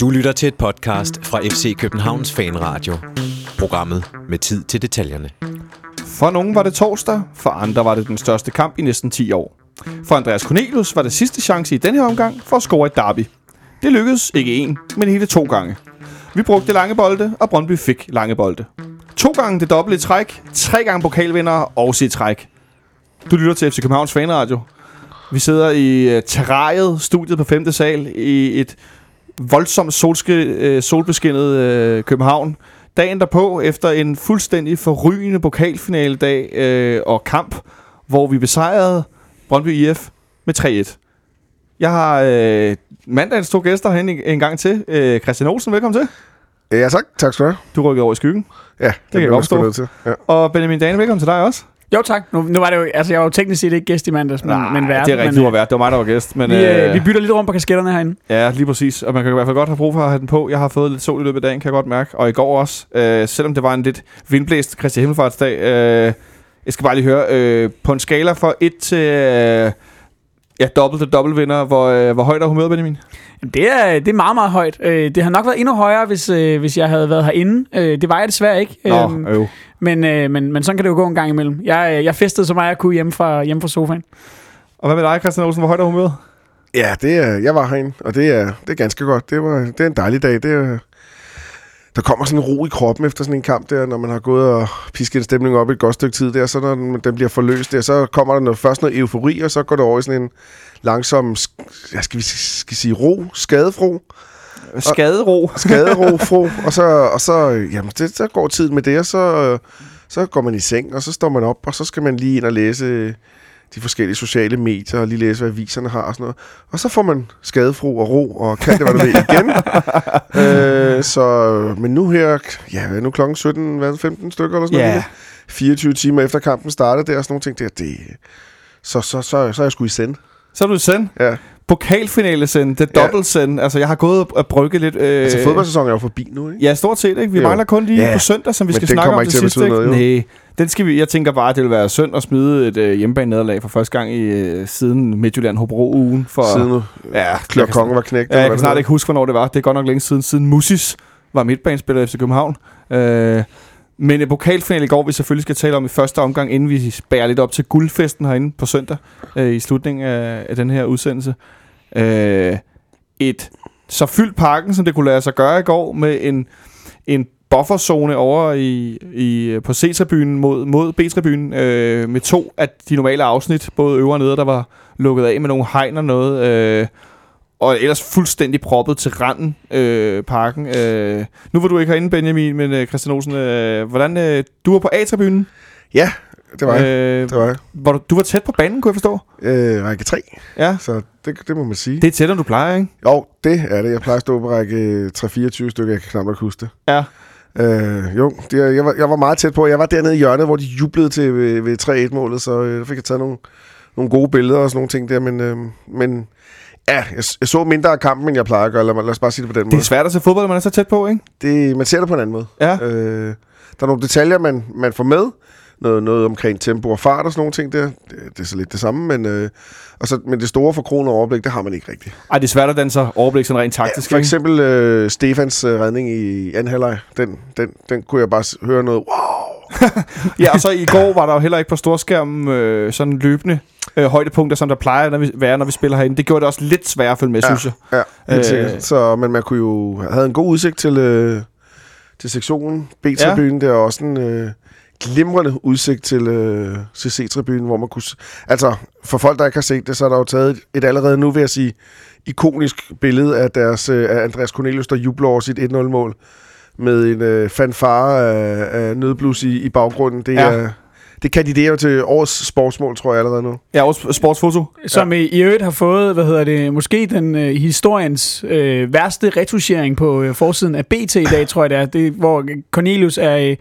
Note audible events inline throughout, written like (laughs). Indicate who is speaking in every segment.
Speaker 1: Du lytter til et podcast fra FC Københavns Fanradio. Programmet med tid til detaljerne.
Speaker 2: For nogen var det torsdag, for andre var det den største kamp i næsten 10 år. For Andreas Cornelius var det sidste chance i denne her omgang for at score et derby. Det lykkedes ikke en, men hele to gange. Vi brugte lange bolde, og Brøndby fik lange bolde. To gange det dobbelte træk, tre gange pokalvinder og sit træk. Du lytter til FC Københavns Fanradio. Vi sidder i øh, terrariet, studiet på 5. sal, i et voldsomt solske, uh, solbeskinnet uh, København. Dagen derpå, efter en fuldstændig forrygende pokalfinale dag uh, og kamp, hvor vi besejrede Brøndby IF med 3-1. Jeg har uh, mandagens to gæster herinde en, en gang til. Uh, Christian Olsen, velkommen til.
Speaker 3: Ja, tak. Tak skal du have.
Speaker 2: Du rykker over i skyggen.
Speaker 3: Ja, det,
Speaker 2: kan jeg godt forstå.
Speaker 3: til. Ja.
Speaker 2: Og Benjamin Dane, velkommen til dig også.
Speaker 4: Jo tak. Nu, nu var det jo, altså jeg var jo teknisk set ikke gæst i mandags, men, men vært.
Speaker 2: det er rigtigt,
Speaker 4: men,
Speaker 2: du har været. Det var mig, der var gæst. Men,
Speaker 4: Vi,
Speaker 2: øh,
Speaker 4: øh, vi bytter lidt rundt på kasketterne herinde.
Speaker 2: Ja, lige præcis. Og man kan i hvert fald godt have brug for at have den på. Jeg har fået lidt sol i løbet af dagen, kan jeg godt mærke. Og i går også. Øh, selvom det var en lidt vindblæst Christi Himmelfartsdag. Øh, jeg skal bare lige høre. Øh, på en skala fra 1 til... Øh, ja, dobbelt til dobbelt vinder. Hvor, øh, hvor højt er humøret, Benjamin?
Speaker 4: Jamen, Det er, det er meget, meget højt. Øh, det har nok været endnu højere, hvis, øh, hvis jeg havde været herinde. Øh, det var jeg desværre ikke.
Speaker 2: Nå,
Speaker 4: Øhm,
Speaker 2: øv.
Speaker 4: men, øh, men, men sådan kan det jo gå en gang imellem. Jeg, øh, jeg festede så meget, jeg kunne hjemme fra, hjemme fra sofaen.
Speaker 2: Og hvad med dig, Christian Olsen? Hvor højt er humøret?
Speaker 3: ja, det er, jeg var herinde, og det er, det er ganske godt. Det, var, det er en dejlig dag. Det er, der kommer sådan en ro i kroppen efter sådan en kamp der, når man har gået og pisket en stemning op et godt stykke tid der, så når den, den bliver forløst der, så kommer der noget, først noget eufori, og så går det over i sådan en langsom, ja, skal vi skal sige ro, skadefro,
Speaker 2: Skadero.
Speaker 3: skadero, (laughs) fro, og så, og så, jamen, det, så går tiden med det, og så, så går man i seng, og så står man op, og så skal man lige ind og læse de forskellige sociale medier, og lige læse, hvad aviserne har og sådan noget. Og så får man skadefro og ro, og kan det, hvad du vil igen. (laughs) øh, så, men nu her, ja, hvad er nu klokken 17, hvad, 15 stykker eller sådan
Speaker 2: Ja.
Speaker 3: noget. 24 timer efter kampen startede der, og sådan nogle ting der, det, så, så, så, så er jeg sgu i send.
Speaker 2: Så er du send.
Speaker 3: Ja.
Speaker 2: Pokalfinale send. Det
Speaker 3: Ja.
Speaker 2: dobbelt send. Altså, jeg har gået og brygge lidt... Øh,
Speaker 3: Altså, fodboldsæsonen er jo forbi nu, ikke?
Speaker 2: Ja, stort set, ikke? Vi
Speaker 3: Jo.
Speaker 2: mangler kun lige
Speaker 3: Ja,
Speaker 2: på søndag, som vi
Speaker 3: men
Speaker 2: skal
Speaker 3: det
Speaker 2: snakke om
Speaker 3: ikke
Speaker 2: til
Speaker 3: til at
Speaker 2: sidst, ikke?
Speaker 3: betyde noget, jo.
Speaker 2: Nej, den skal vi, jeg tænker bare, at det vil være synd at smide et øh, hjemmebane-nederlag for første gang i øh, siden Midtjylland Hobro-ugen. For,
Speaker 3: Siden
Speaker 2: ja,
Speaker 3: Klør Kongen var knægt.
Speaker 2: ja, jeg kan snart
Speaker 3: det
Speaker 2: ikke huske, hvornår det var. Det er godt nok længe siden, siden Musis var midtbanespiller efter København. Øh, men et pokalfinale i går, vi selvfølgelig skal tale om i første omgang, inden vi bærer lidt op til guldfesten herinde på søndag øh, i slutningen af, af den her udsendelse. Øh, et så fyldt parken, som det kunne lade sig gøre i går, med en, en bufferzone over i, i, på C-tribunen mod, mod B-tribunen, øh, med to af de normale afsnit, både øvre og nede, der var lukket af med nogle hegn og noget, øh, og ellers fuldstændig proppet til randen øh, parken. Øh, nu var du ikke herinde, Benjamin, men øh, Christian Olsen, øh, hvordan, øh, du var på A-tribunen,
Speaker 3: Ja, det var jeg.
Speaker 2: øh,
Speaker 3: Det var jeg.
Speaker 2: hvor du, du var tæt på banen, kunne jeg forstå.
Speaker 3: Øh, række 3,
Speaker 2: Ja,
Speaker 3: så det, det må man sige.
Speaker 2: det er tættere, du plejer, ikke?
Speaker 3: Jo, det er det. Jeg plejer at stå på række 3-24 stykker, jeg kan knap nok huske det.
Speaker 2: Ja.
Speaker 3: Øh, jo, det, jeg, var, jeg var meget tæt på. Jeg var dernede i hjørnet, hvor de jublede til ved, ved 3-1-målet, så øh, fik jeg taget nogle, nogle gode billeder og sådan nogle ting der. Men, øh, men ja, jeg, jeg så mindre af kampen, end jeg plejer at gøre. Lad, lad os bare sige det på den
Speaker 2: Det er
Speaker 3: måde.
Speaker 2: svært at se fodbold, når man er så tæt på, ikke?
Speaker 3: Det, man ser det på en anden måde.
Speaker 2: Ja.
Speaker 3: Øh, der er nogle detaljer, man, man får med. Noget, noget omkring tempo og fart og sådan nogle ting der. Det, det er så lidt det samme, men, øh, og så, men det store for kroner overblik, det har man ikke rigtigt.
Speaker 2: Ej, det er svært at danne sig overblik sådan rent taktisk.
Speaker 3: for
Speaker 2: ikke?
Speaker 3: eksempel øh, Stefans øh, redning i anden halvleg, den, den, den kunne jeg bare høre noget, wow, (laughs)
Speaker 2: Ja, og så i går var der jo heller ikke på storskærmen øh, sådan løbende øh, højdepunkter, som der plejer at være, når vi spiller herinde. Det gjorde det også lidt sværere at følge med,
Speaker 3: Ja.
Speaker 2: synes jeg.
Speaker 3: Ja,
Speaker 2: Øh.
Speaker 3: Så, men man kunne jo havde en god udsigt til, øh, til sektionen. B-tribunen, ja. der er også en øh, glimrende udsigt til, øh, til C-tribunen, hvor man kunne... Altså, for folk, der ikke har set det, så er der jo taget et, et allerede nu, vil jeg sige, ikonisk billede af, deres, øh, af Andreas Cornelius, der jubler over sit 1-0-mål med en øh, fanfare af, af nødblus i, i baggrunden. Det,
Speaker 2: Ja.
Speaker 3: er, det kandiderer til årets sportsmål, tror jeg allerede nu.
Speaker 2: Ja, også sportsfoto.
Speaker 4: Som ja. i øvrigt har fået, hvad hedder det, måske den øh, historiens øh, værste retuschering på øh, forsiden af BT i dag, (laughs) tror jeg det er. Det, hvor Cornelius er øh, i-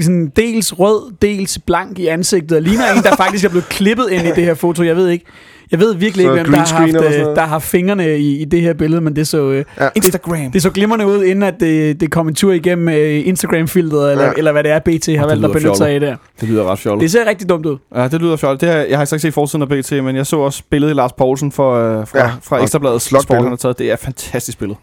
Speaker 4: sådan dels rød, dels blank i ansigtet, og ligner en, der (laughs) faktisk er blevet klippet ind i det her foto. Jeg ved ikke. Jeg ved virkelig
Speaker 3: Så
Speaker 4: ikke, hvem der har, haft, øh, der har fingrene i, i det her billede, men det så, øh,
Speaker 2: Instagram.
Speaker 4: det så glimrende ud, inden at det, det kom en tur igennem øh, Instagram-filteret, eller,
Speaker 3: Ja.
Speaker 4: eller hvad det er, BT har
Speaker 2: det
Speaker 4: valgt at benytte sig af der.
Speaker 2: Det lyder ret fjollet.
Speaker 4: Det ser rigtig dumt ud.
Speaker 2: Ja, det lyder fjollet. Det har, jeg har ikke set forsiden af BT, men jeg så også billedet af Lars Poulsen fra, fra,
Speaker 3: Ja,
Speaker 2: ja, fra
Speaker 3: flot
Speaker 2: sport, han har taget. Det er et fantastisk billede.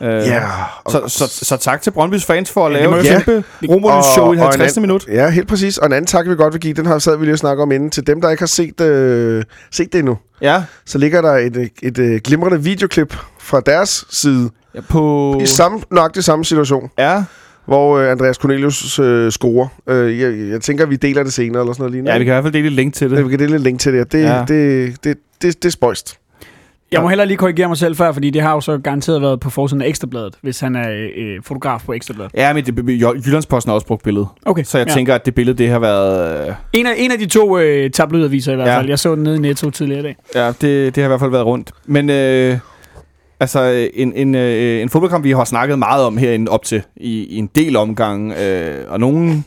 Speaker 2: Øh,
Speaker 3: Ja.
Speaker 2: Så, så, så, tak til Brøndby's fans for at
Speaker 4: Ja, det
Speaker 2: lave et kæmpe Romulus-show i
Speaker 3: og en
Speaker 2: 50.
Speaker 3: anden-
Speaker 2: minut.
Speaker 3: Ja, helt præcis. Og en anden tak, vi godt vil give, den har sad vi lige og snakke om inden. Til dem, der ikke har set, øh, set det endnu,
Speaker 2: Ja,
Speaker 3: så ligger der et, et, et, et glimrende videoklip fra deres side.
Speaker 2: ja på...
Speaker 3: I samme, nøjagtig samme situation,
Speaker 2: Ja,
Speaker 3: hvor øh, Andreas Cornelius øh, scorer. Øh, jeg, jeg tænker, vi deler det senere, eller sådan noget lignende.
Speaker 2: ja, vi kan i hvert fald dele et link til
Speaker 3: Ja,
Speaker 2: det.
Speaker 3: vi kan dele en link til det. Det,
Speaker 2: Ja.
Speaker 3: ja. det, det, det, det er spøjst.
Speaker 4: Jeg må heller lige korrigere mig selv før, fordi det har jo så garanteret været på forsiden af Ekstrabladet, hvis han er øh, fotograf på Ekstrabladet.
Speaker 2: Ja, men det, Jy- Jyllandsposten har også brugt billedet.
Speaker 4: Okay.
Speaker 2: Så jeg
Speaker 4: ja.
Speaker 2: tænker, at det billede, det har været... øh,
Speaker 4: En af, en af de to øh, tabloidaviser i hvert
Speaker 2: Ja.
Speaker 4: fald. Jeg så den nede i Netto tidligere i dag.
Speaker 2: Ja, det, det har i hvert fald været rundt. Men øh, altså, en, en, øh, en fodboldkamp, vi har snakket meget om herinde op til i, i en del omgange, øh, og nogen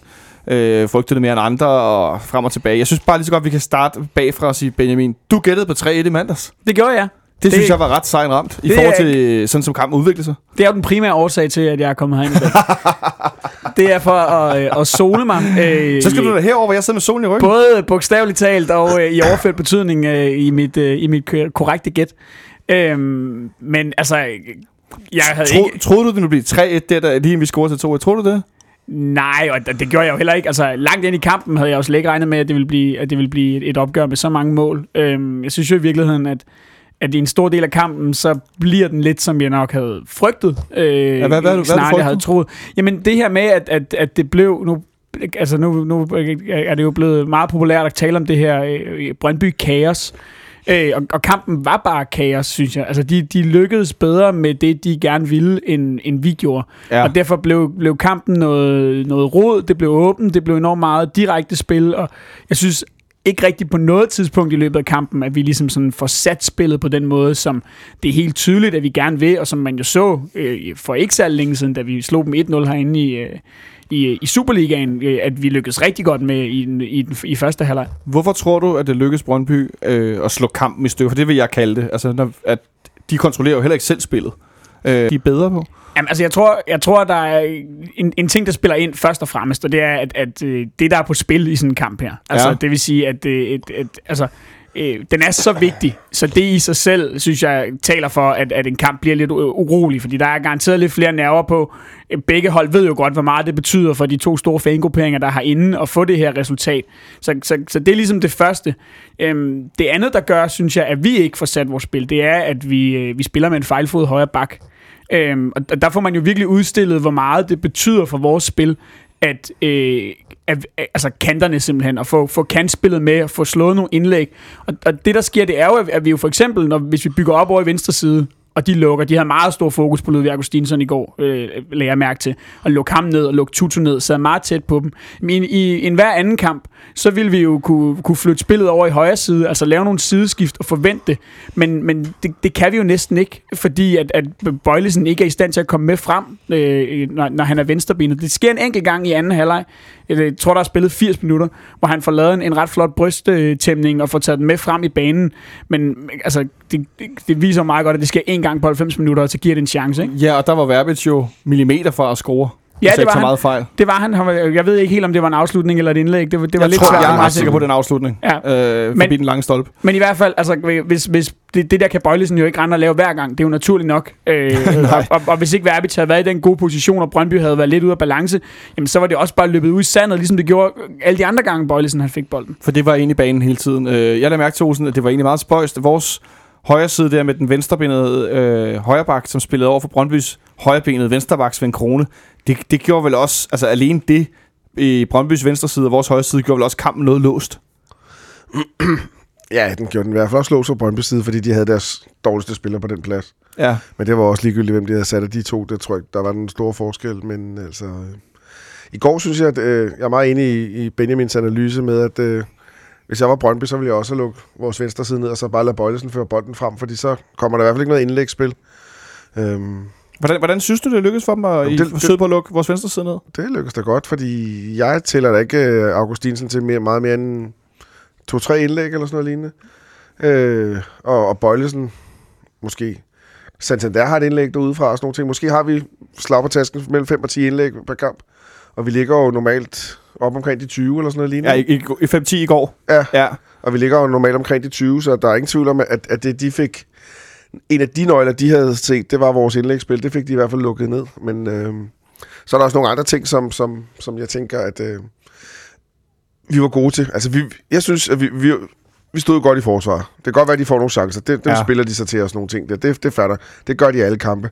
Speaker 2: øh, frygtede det mere end andre, og frem og tilbage. Jeg synes bare lige så godt, vi kan starte bagfra og sige, Benjamin, du gættede på 3-1 i mandags.
Speaker 4: Det gjorde jeg.
Speaker 2: Det, det synes jeg var ret sejt ramt, i forhold
Speaker 4: er
Speaker 2: til sådan som kampen udviklede sig.
Speaker 4: Det er jo den primære årsag til, at jeg er kommet herind i dag. (laughs) det er for at, øh, at sole mig. Øh,
Speaker 2: Så skal du da herover, hvor jeg sidder med solen i ryggen.
Speaker 4: Både bogstaveligt talt og øh, i overført betydning øh, i mit, øh, i mit korrekte gæt. Øhm, men altså, jeg havde
Speaker 2: Tro,
Speaker 4: ikke...
Speaker 2: troede du, det ville blive 3-1, der, der, lige vi scorede til 2 Tror du det?
Speaker 4: Nej, og det, gjorde jeg jo heller ikke. Altså, langt ind i kampen havde jeg jo slet ikke regnet med, at det ville blive, at det ville blive et, et opgør med så mange mål. Øhm, jeg synes jo i virkeligheden, at at i en stor del af kampen, så bliver den lidt, som jeg nok havde frygtet. Øh,
Speaker 2: hvad- hvad- hvad
Speaker 4: snarere, end
Speaker 2: frygtet?
Speaker 4: jeg havde troet. Jamen, det her med, at, at, at det blev... Nu, altså, nu, nu er det jo blevet meget populært at tale om det her øh, Brøndby-kaos. Øh, og, og kampen var bare kaos, synes jeg. Altså, de, de lykkedes bedre med det, de gerne ville, end, end vi gjorde.
Speaker 2: Ja.
Speaker 4: Ja. Og derfor blev, blev kampen noget, noget rod, det blev åbent, det blev enormt meget direkte spil, og jeg synes ikke rigtigt på noget tidspunkt i løbet af kampen, at vi ligesom sådan får sat spillet på den måde, som det er helt tydeligt, at vi gerne vil, og som man jo så øh, for ikke særlig længe siden, da vi slog dem 1-0 herinde i, øh, i, øh, i Superligaen, øh, at vi lykkedes rigtig godt med i, i, i, i første halvleg.
Speaker 2: Hvorfor tror du, at det lykkedes Brøndby øh, at slå kampen i stykker? For det vil jeg kalde det. Altså, når, at de kontrollerer jo heller ikke selv spillet. Øh, de er bedre på.
Speaker 4: Jamen, altså, jeg tror, jeg tror der er en, en ting, der spiller ind først og fremmest, og det er, at, at øh, det, der er på spil i sådan en kamp her, altså,
Speaker 2: Ja.
Speaker 4: det vil sige, at, øh, et, et, altså, øh, den er så vigtig, så det i sig selv, synes jeg, taler for, at, at en kamp bliver lidt urolig, fordi der er garanteret lidt flere nerver på. Øh, Begge hold ved jo godt, hvor meget det betyder for de to store fangrupperinger, der har inde at få det her resultat. Så, så, så det er ligesom det første. Øhm, det andet, der gør, synes jeg, at vi ikke får sat vores spil, det er, at vi, øh, vi spiller med en fejlfod højre bak. Øhm, og der får man jo virkelig udstillet, hvor meget det betyder for vores spil, at, øh, at altså kanterne simpelthen, at få, få kantspillet med, og få slået nogle indlæg. Og, og det, der sker, det er jo, at vi jo for eksempel, når, hvis vi bygger op over i venstre side, og de lukker, de havde meget stor fokus på Ludvig Augustinsson i går, øh, lagde jeg mærke til, og lukke ham ned og lukke Tutu ned, sad meget tæt på dem. Men i, i en hver anden kamp, så ville vi jo kunne, kunne flytte spillet over i højre side, altså lave nogle sideskift og forvente det. Men, men det, det kan vi jo næsten ikke, fordi at, at Bøjlesen ikke er i stand til at komme med frem, øh, når, når han er venstrebenet. Det sker en enkelt gang i anden halvleg. Jeg tror, der er spillet 80 minutter, hvor han får lavet en, en ret flot brysttæmning og får taget den med frem i banen. Men altså, det, det, det viser meget godt, at det sker en gang på 90 minutter, og så giver det en chance. Ikke?
Speaker 2: Ja, og der var Verbitz jo millimeter fra at score.
Speaker 4: Ja,
Speaker 2: jeg
Speaker 4: det var han.
Speaker 2: meget fejl.
Speaker 4: Det var han. jeg ved ikke helt, om det var en afslutning eller et indlæg. Det, var- det var
Speaker 2: jeg
Speaker 4: lidt
Speaker 2: tror,
Speaker 4: svært.
Speaker 2: jeg er
Speaker 4: se.
Speaker 2: sikker på den afslutning.
Speaker 4: Ja.
Speaker 2: Øh, forbi
Speaker 4: Men-
Speaker 2: den lange stolpe.
Speaker 4: Men i hvert fald, altså, hvis, hvis det, det der kan Bøjlesen jo ikke rende og lave hver gang. Det er jo naturligt nok. Øh, (laughs) og, og, og, hvis ikke Verbitz havde været i den gode position, og Brøndby havde været lidt ude af balance, jamen, så var det også bare løbet ud i sandet, ligesom det gjorde alle de andre gange, Bøjlesen han fik bolden.
Speaker 2: For det var inde i banen hele tiden. Øh, jeg lavede mærke til, Olsen, at det var egentlig meget spøjst. Vores højre side der med den venstrebenede øh, højrebak, som spillede over for Brøndbys højrebenede venstrebak, Svend Krone, det, det gjorde vel også, altså alene det i Brøndbys venstre side og vores højre side, gjorde vel også kampen noget låst.
Speaker 3: Ja, den gjorde den i hvert fald også lås på Brøndby side, fordi de havde deres dårligste spiller på den plads.
Speaker 2: Ja,
Speaker 3: Men det var også ligegyldigt, hvem de havde sat af de to. Det tror jeg, der var den store forskel. Men altså... Øh, I går synes jeg, at øh, jeg er meget enig i, i Benjamins analyse med, at øh, hvis jeg var Brøndby, så ville jeg også lukke vores venstre side ned, og så bare lade Bøjlesen føre bolden frem, fordi så kommer der i hvert fald ikke noget indlægsspil. Øhm,
Speaker 2: Hvordan, hvordan synes du, det lykkedes for dem at
Speaker 3: Jamen,
Speaker 2: i
Speaker 3: det-
Speaker 2: forsøget på at lukke vores venstre side ned?
Speaker 3: det lykkedes da godt, fordi jeg tæller da ikke øh, Augustinsen til mere, meget mere end to-tre indlæg eller sådan noget lignende. Øh, og, og Bøjlesen, måske. Santander har et indlæg derudefra og sådan nogle ting. Måske har vi slag på tasken mellem 5 og 10 indlæg per kamp. Og vi ligger jo normalt op omkring de 20 eller sådan noget lignende.
Speaker 2: Ja, i, i, i 5-10 i går.
Speaker 3: Ja.
Speaker 2: Ja.
Speaker 3: Og vi ligger jo normalt omkring de 20, så der er ingen tvivl om, at, at det, de fik... En af de nøgler, de havde set, det var vores indlægsspil. Det fik de i hvert fald lukket ned. Men øh, så er der også nogle andre ting, som, som, som jeg tænker, at øh, vi var gode til. Altså, vi, jeg synes, at vi, vi, vi stod godt i forsvar. Det kan godt være, at de får nogle chancer. Det, dem
Speaker 2: Ja.
Speaker 3: spiller de sig til os nogle ting. Det, det, det fatter. Det gør de i alle kampe.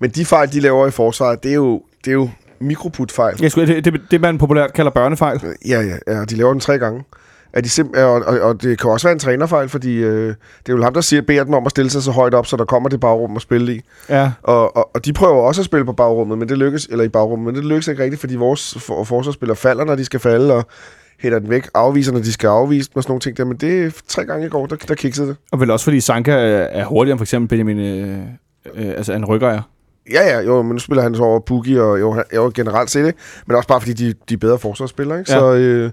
Speaker 3: Men de fejl, de laver i forsvaret, det er jo, det er jo mikroputfejl.
Speaker 2: Jeg skulle, det, det, det, man populært kalder børnefejl.
Speaker 3: Ja, ja, ja, de laver den tre gange. Er de simp- og, og, og, det kan også være en trænerfejl, fordi øh, det er jo ham, der siger, beder dem om at stille sig så højt op, så der kommer det bagrum at spille i.
Speaker 2: Ja.
Speaker 3: Og, og, og de prøver også at spille på bagrummet, men det lykkes, eller i bagrummet, men det lykkes ikke rigtigt, fordi vores for, forsvarsspillere falder, når de skal falde, og hætter den væk, afviser, når de skal afvise, og sådan nogle ting der. Men det er tre gange i går, der, der kiksede det.
Speaker 2: Og vel også fordi Sanka er er hurtigere end for eksempel Benjamin, øh, øh, altså en rykker er.
Speaker 3: Ja, ja, jo, men nu spiller han så over Boogie, og jo, jo generelt set, ikke? men også bare fordi de, de er bedre forsvarsspillere. Ikke?
Speaker 2: Ja.
Speaker 3: Så, øh,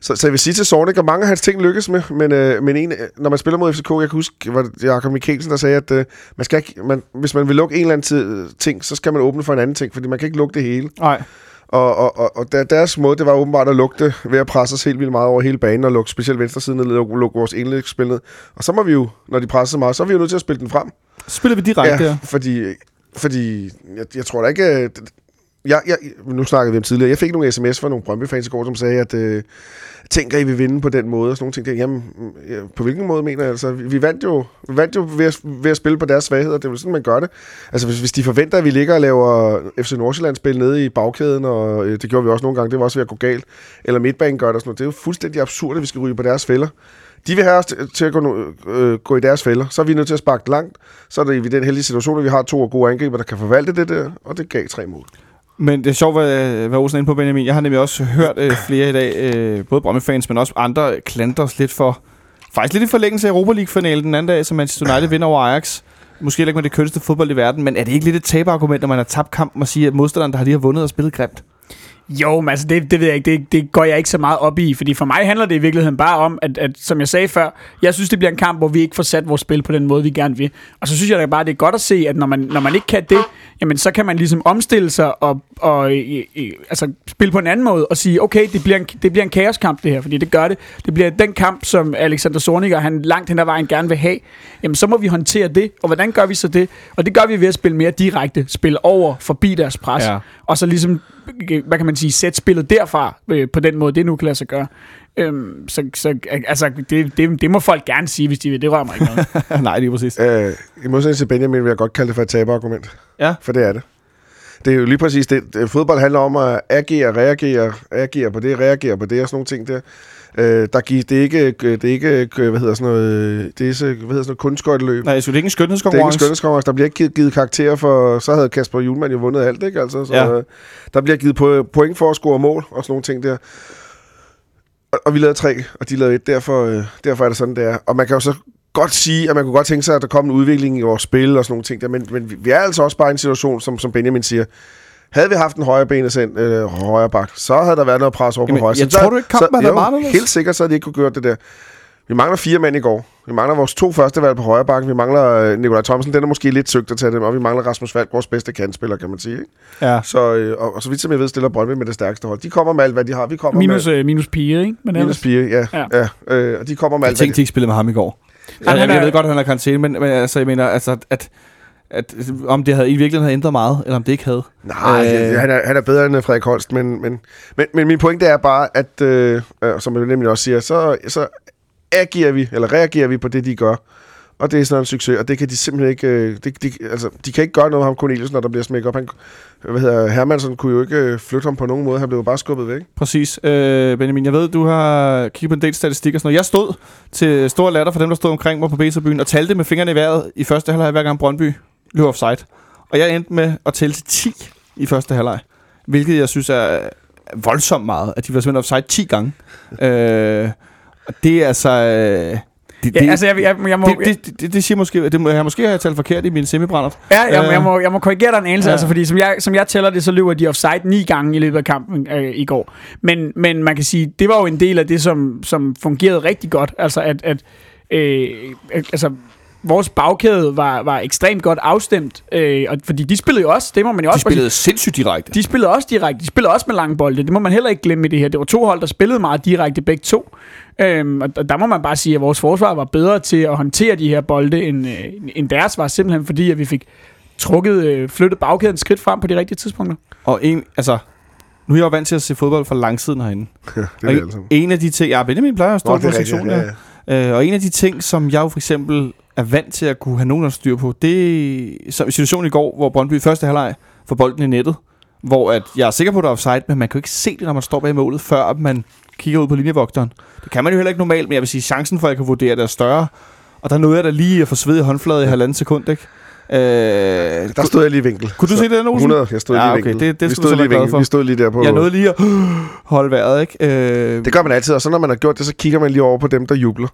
Speaker 3: så, så jeg vil sige til Sornik, at mange af hans ting lykkes med, men, øh, men en, når man spiller mod FCK, jeg kan huske, var det Jakob Mikkelsen, der sagde, at øh, man skal ikke, man, hvis man vil lukke en eller anden tid, ting, så skal man åbne for en anden ting, fordi man kan ikke lukke det hele.
Speaker 2: Nej.
Speaker 3: Og, og, og, og der, deres måde, det var åbenbart at lugte ved at presse os helt vildt meget over hele banen, og lukke specielt venstre siden, og lukke, vores indlægsspil ned. Og så må vi jo, når de presser så meget, så er vi jo nødt til at spille den frem.
Speaker 2: Spiller vi direkte ja.
Speaker 3: Ja, fordi, fordi jeg, jeg tror da ikke... Øh, jeg, jeg, nu snakkede vi om tidligere. Jeg fik nogle sms fra nogle Brøndby-fans i går, som sagde, at øh, tænker I vil vinde på den måde, og sådan nogle ting. Der. Jamen, mm, ja, på hvilken måde mener jeg? Altså, vi, vi vandt jo, vi vandt jo ved, at, ved at spille på deres svagheder. Det er jo sådan, man gør det. Altså, hvis, hvis de forventer, at vi ligger og laver FC Nordsjælland-spil nede i bagkæden, og øh, det gjorde vi også nogle gange, det var også ved at gå galt, eller midtbanen gør det og sådan noget. Det er jo fuldstændig absurd, at vi skal ryge på deres fælder. De vil have os til at gå, nu- øh, gå i deres fælder. Så er vi nødt til at sparke langt. Så er det i den heldige situation, at vi har to gode angriber, der kan forvalte det der, og det gav tre mål.
Speaker 2: Men det er sjovt, hvad, hvad Olsen er inde på, Benjamin. Jeg har nemlig også hørt øh, flere i dag, øh, både Brømme-fans, men også andre klandres lidt for... Faktisk lidt i forlængelse af Europa League-finalen den anden dag, som Manchester United vinder over Ajax. Måske ikke med det kønneste fodbold i verden, men er det ikke lidt et taberargument, når man har tabt kampen og siger, at modstanderen, der har lige har vundet og spillet grimt?
Speaker 4: Jo, men altså, det, det ved jeg ikke. Det, det går jeg ikke så meget op i, fordi for mig handler det i virkeligheden bare om, at, at som jeg sagde før, jeg synes, det bliver en kamp, hvor vi ikke får sat vores spil på den måde, vi gerne vil. Og så synes jeg da bare, det er godt at se, at når man, når man ikke kan det, jamen så kan man ligesom omstille sig og, og øh, øh, altså, spille på en anden måde og sige, okay, det bliver, en, det bliver en kaoskamp det her, fordi det gør det. Det bliver den kamp, som Alexander Zorniger, han langt hen ad vejen gerne vil have. Jamen så må vi håndtere det, og hvordan gør vi så det? Og det gør vi ved at spille mere direkte, spille over, forbi deres pres,
Speaker 2: Ja.
Speaker 4: og så ligesom, hvad kan man sige, sætte spillet derfra øh, på den måde, det nu kan lade sig gøre. Øhm, så, så altså, det, det, det må folk gerne sige, hvis de vil. Det rører mig ikke noget. (laughs)
Speaker 2: Nej, lige præcis.
Speaker 3: Øh, I modsætning til Benjamin vil jeg godt kalde det for et taberargument.
Speaker 2: Ja.
Speaker 3: For det er det. Det er jo lige præcis det. det. Fodbold handler om at agere, reagere, reagere på det, reagere på det og sådan nogle ting der. Øh, der giver, det er ikke, det er ikke, hvad hedder sådan noget, det er så, hvad hedder sådan noget kunstskøjteløb.
Speaker 2: Nej, så det er ikke en
Speaker 3: Det er ikke en
Speaker 2: skønhedskonkurrence.
Speaker 3: skønhedskonkurrence. Der bliver ikke givet, karakterer for... Så havde Kasper Julemand jo vundet alt, ikke? Altså, så,
Speaker 2: Ja.
Speaker 3: ja. Der bliver givet po- point for at score mål og sådan nogle ting der. Og, og vi lavede tre, og de lavede et. Derfor, øh, derfor er det sådan, det er. Og man kan jo så godt sige, at man kunne godt tænke sig, at der kom en udvikling i vores spil og sådan nogle ting der. Men, men vi- vi er altså også bare i en situation, som, som Benjamin siger. Havde vi haft en højre ben send, øh, højre bak, så havde der været noget pres over
Speaker 2: Jamen,
Speaker 3: på højre.
Speaker 2: jeg
Speaker 3: Så
Speaker 2: tror du ikke, kampen havde været anderledes?
Speaker 3: Helt sikkert, så havde de ikke kunne gjort det der. Vi mangler fire mænd i går. Vi mangler vores to første valg på højre bakken. Vi mangler øh, Nikolaj Thomsen. Den er måske lidt søgt at tage dem. Og vi mangler Rasmus Falk, vores bedste kandspiller, kan man sige. Ikke?
Speaker 2: Ja.
Speaker 3: Så, øh, og, og, så vidt som jeg ved, stiller Brøndby med det stærkeste hold. De kommer med alt, hvad de har. Vi kommer
Speaker 4: minus,
Speaker 3: med
Speaker 4: øh, minus piger, ikke? Men
Speaker 3: minus fire, ja.
Speaker 4: Ja.
Speaker 3: ja. øh, og de kommer med
Speaker 2: Jeg
Speaker 3: alt, hvad
Speaker 2: tænkte, de ikke spillede med ham i går. Jeg,
Speaker 4: han
Speaker 2: jeg, jeg
Speaker 4: er-
Speaker 2: ved godt, at han er karantæne, men, men altså, jeg mener, altså, at, at, om det havde i virkeligheden havde ændret meget, eller om det ikke havde.
Speaker 3: Nej,
Speaker 2: Øh.
Speaker 3: han, er, han er bedre end Frederik Holst, men, men, men, men min pointe er bare, at øh, øh, som jeg nemlig også siger, så, så agerer vi, eller reagerer vi på det, de gør. Og det er sådan en succes, og det kan de simpelthen ikke... Øh, de, de, altså, de kan ikke gøre noget med ham Cornelius, når der bliver smækket op. Han, hvad hedder, Hermansson kunne jo ikke øh, flytte ham på nogen måde. Han blev jo bare skubbet væk.
Speaker 2: Præcis. Øh, Benjamin, jeg ved, du har kigget på en del statistik og sådan noget. Jeg stod til stor latter for dem, der stod omkring mig på B-tribunen og talte med fingrene i vejret i første halvleg, hver gang Brøndby løb offside. Og jeg endte med at tælle til 10 i første halvleg, hvilket jeg synes er voldsomt meget, at de var simpelthen offside 10 gange. (laughs) øh, og det er altså... Øh, det,
Speaker 4: Ja, altså, jeg, jeg, jeg må...
Speaker 2: det, det, det, det, siger måske, det må, jeg måske har jeg talt forkert i min semibrændert.
Speaker 4: Ja, jeg,
Speaker 2: Øh.
Speaker 4: jeg, må, jeg må korrigere dig en anelse,
Speaker 2: ja.
Speaker 4: altså, fordi som jeg, som jeg tæller det, så løber de offside ni gange i løbet af kampen øh, i går. Men, men man kan sige, det var jo en del af det, som, som fungerede rigtig godt. Altså, at, at, øh, altså, vores bagkæde var, var ekstremt godt afstemt, øh, og, fordi de spillede jo også, det må man jo
Speaker 2: De
Speaker 4: også sige,
Speaker 2: spillede sindssygt direkte.
Speaker 4: de spillede også direkte. De spillede også med lange bolde. Det må man heller ikke glemme i det her. Det var to hold, der spillede meget direkte begge to. Øhm, og og der må man bare sige, at vores forsvar var bedre til at håndtere de her bolde, end, øh, end deres var. Simpelthen fordi, at vi fik trukket, øh, flyttet bagkæden skridt frem på de rigtige tidspunkter.
Speaker 2: Og en, altså, nu er jeg jo vant til at se fodbold fra langsiden herinde. (laughs)
Speaker 3: det er
Speaker 2: Og
Speaker 3: det
Speaker 2: en,
Speaker 3: altså.
Speaker 2: en af de ting, ja, Benjamin plejer at stå
Speaker 3: Nå,
Speaker 2: på sektionen,
Speaker 3: ja,
Speaker 2: ja. Øh, og en af de ting, som jeg jo for eksempel er vant til at kunne have nogen styr på, det er situationen i går, hvor Brøndby i første halvleg får bolden i nettet, hvor at jeg er sikker på, at der er offside, men man kan jo ikke se det, når man står bag målet, før man kigger ud på linjevogteren. Det kan man jo heller ikke normalt, men jeg vil sige, chancen for, at jeg kan vurdere det er større. Og der nåede jeg da lige at få sved i håndfladet i halvanden sekund, ikke? Øh,
Speaker 3: Der stod jeg lige i vinkel.
Speaker 2: kunne du
Speaker 3: Så
Speaker 2: se det, Olsen?
Speaker 3: 100, jeg stod
Speaker 2: Ja,
Speaker 3: lige i
Speaker 2: okay,
Speaker 3: vinkel.
Speaker 2: det- det
Speaker 3: vi stod lige i vinkel.
Speaker 2: for.
Speaker 3: Vi stod lige der på...
Speaker 2: Jeg nåede lige at (gasps) holde vejret, ikke? Øh,
Speaker 3: Det gør man altid, og så når man har gjort det, så kigger man lige over på dem, der jubler.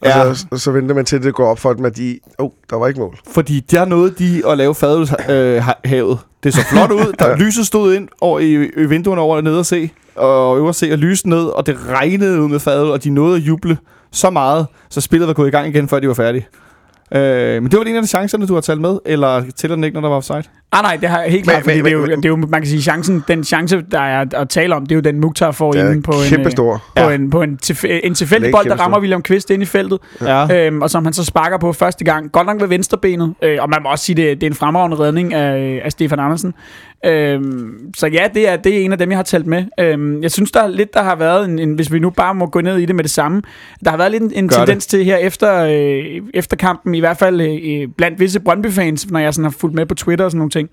Speaker 3: Og
Speaker 2: Ja.
Speaker 3: så, så venter man til, at det går op for dem, at de... Åh, oh, der var ikke mål.
Speaker 2: Fordi der nåede de at lave fadelshavet. Øh, det så flot ud. (laughs) Der
Speaker 3: Ja.
Speaker 2: lyset stod ind over i, i vinduerne over nede og se. Og øver se og lyse ned. Og det regnede ud med fadet, og de nåede at juble så meget, så spillet var gået i gang igen, før de var færdige. Øh, men det var en af de chancerne, du har talt med, eller tæller den ikke, når der var offside?
Speaker 4: Ah, nej, det har jeg helt klart, fordi
Speaker 3: men-
Speaker 4: det, er jo,
Speaker 3: men-
Speaker 4: det er jo, man kan sige, chancen, den chance, der er at tale om, det er jo den Mukhtar får
Speaker 3: Det er
Speaker 4: inde på en, øh,
Speaker 3: stor.
Speaker 4: på
Speaker 2: Ja.
Speaker 4: en, på en, tilf- en tilfældig bold, der rammer. William Kvist ind i feltet,
Speaker 2: Ja.
Speaker 4: øhm, og som han så sparker på første gang. Godt nok ved venstrebenet, øh, og man må også sige, det, det er en fremragende redning af, af Stefan Andersen. Øhm, så ja, det er, det er en af dem, jeg har talt med. Øhm, jeg synes, der er lidt, der har været, en, en, hvis vi nu bare må gå ned i det med det samme, der har været lidt en, en
Speaker 2: Gør
Speaker 4: tendens til her efter, øh, efter kampen, i hvert fald øh, blandt visse Brøndby-fans, når jeg sådan har fulgt med på Twitter og sådan nogle ting,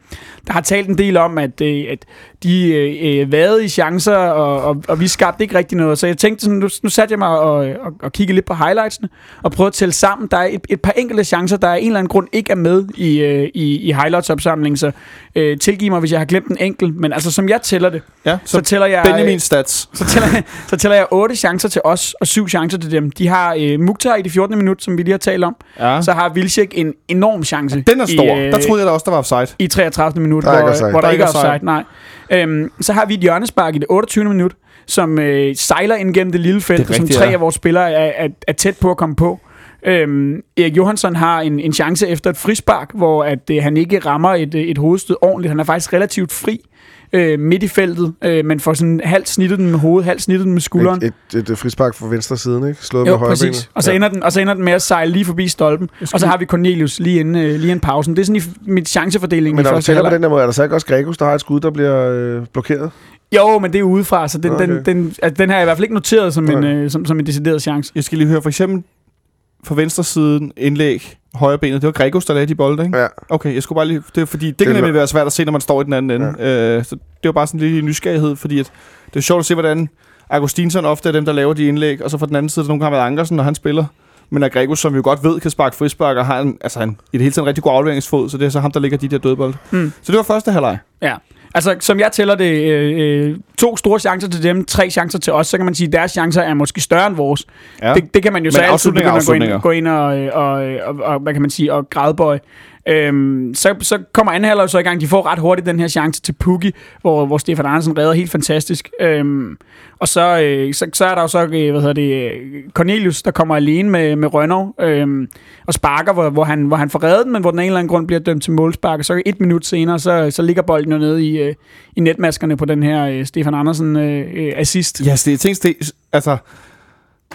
Speaker 4: der har talt en del om, at, øh, at de øh, øh, vade i chancer, og, og, og vi skabte ikke rigtig noget. Så jeg tænkte sådan, nu, nu satte jeg mig og, og, og kiggede lidt på highlightsene, og prøvede at tælle sammen. Der er et, et par enkelte chancer, der af en eller anden grund ikke er med i, øh, i, i highlights-opsamlingen, så øh, tilgiv mig, hvis jeg har glemt en enkelt. Men altså, som jeg tæller det,
Speaker 2: ja.
Speaker 4: så,
Speaker 2: Så,
Speaker 4: tæller jeg...
Speaker 2: Benjamin Stats.
Speaker 4: Så tæller, jeg- (laughs) så tæller jeg otte chancer til os, og syv chancer til dem. De har øh, Mukhtar i de 14. minut, som vi lige har talt om.
Speaker 2: Ja.
Speaker 4: Så har Vilcek en enorm chance.
Speaker 2: Den er stor.
Speaker 4: I, øh,
Speaker 2: der troede jeg da også, der var offside.
Speaker 4: i 33. minut,
Speaker 3: Der er
Speaker 4: hvor,
Speaker 3: offside.
Speaker 4: hvor der,
Speaker 2: Der er
Speaker 4: ikke er
Speaker 2: ikke
Speaker 4: offside. Nej. Øhm, så har vi et hjørnespark i det 28. minut, som øh, sejler ind gennem det lille felt,
Speaker 2: Det
Speaker 4: og som
Speaker 2: rigtigt,
Speaker 4: tre
Speaker 2: ja.
Speaker 4: af vores spillere er, er, er tæt på at komme på. Øhm, Erik Johansson har en, en chance efter et frispark, hvor at, øh, han ikke rammer et, øh, et hovedstød ordentligt. Han er faktisk relativt fri øh, midt i feltet, øh, men får sådan halvt snittet den med hovedet, halvt snittet den med skulderen.
Speaker 3: Et, et, et frispark fra venstre siden, ikke? Slået
Speaker 4: Jo,
Speaker 3: med højre
Speaker 4: præcis.
Speaker 3: benet.
Speaker 4: Og så, ender den, og så ender den med at sejle lige forbi stolpen. Og så har vi Cornelius lige inden, øh, lige inden pausen. Det er sådan i mit chancefordeling
Speaker 3: Men
Speaker 4: i
Speaker 3: når du
Speaker 4: første
Speaker 3: tæller på den der måde, er der så ikke også Gregus, der har et skud, der bliver øh, blokeret?
Speaker 4: Jo, men det er udefra, så den, okay.
Speaker 3: Okay.
Speaker 4: den, den, altså, den har jeg i hvert fald ikke noteret som, en,
Speaker 3: Nej.
Speaker 4: øh, som, som en decideret chance.
Speaker 2: Jeg skal lige høre, for eksempel for venstre siden indlæg, højre benet. Det var Gregos, der lagde de bolde, ikke?
Speaker 3: Ja.
Speaker 2: Okay, jeg skulle bare lige... Det er fordi, det,
Speaker 3: Det
Speaker 2: kan nemlig være svært at se, når man står i den anden ende. Ja. Øh, så det var bare sådan en lille nysgerrighed, fordi at, det er sjovt at se, hvordan Augustinsson ofte er dem, der laver de indlæg, og så fra den anden side, der nogle gange har været Ankersen, når han spiller. Men Gregos, som vi jo godt ved, kan sparke frispark, og har en, altså en, i det hele taget en rigtig god afleveringsfod, så det er så ham, der ligger de der dødbolde.
Speaker 4: Mm.
Speaker 2: Så det var første halvleg.
Speaker 4: Ja. Altså, som jeg tæller det, øh, øh, to store chancer til dem, tre chancer til os, så kan man sige, at deres chancer er måske større end vores.
Speaker 2: Ja.
Speaker 4: Det, det kan man jo
Speaker 2: Men
Speaker 4: så altid begynde at gå ind, gå ind og, og, og, og, hvad kan man sige, og grædebøje. Øhm, så, så kommer anden halvleg så i gang. De får ret hurtigt den her chance til Pukki, hvor, hvor Stefan Andersen redder helt fantastisk. Øhm, og så, øh, så, så er der jo så, øh, hvad hedder det, øh, Cornelius, der kommer alene med, med Rønnow øhm, og sparker, hvor, hvor, han, hvor han får reddet den, men hvor den en eller anden grund bliver dømt til målspark. Og så et minut senere, så, så ligger bolden jo nede i, øh, i netmaskerne på den her øh, Stefan Andersen øh, øh, assist.
Speaker 2: Ja, det, jeg tænkte, det, altså...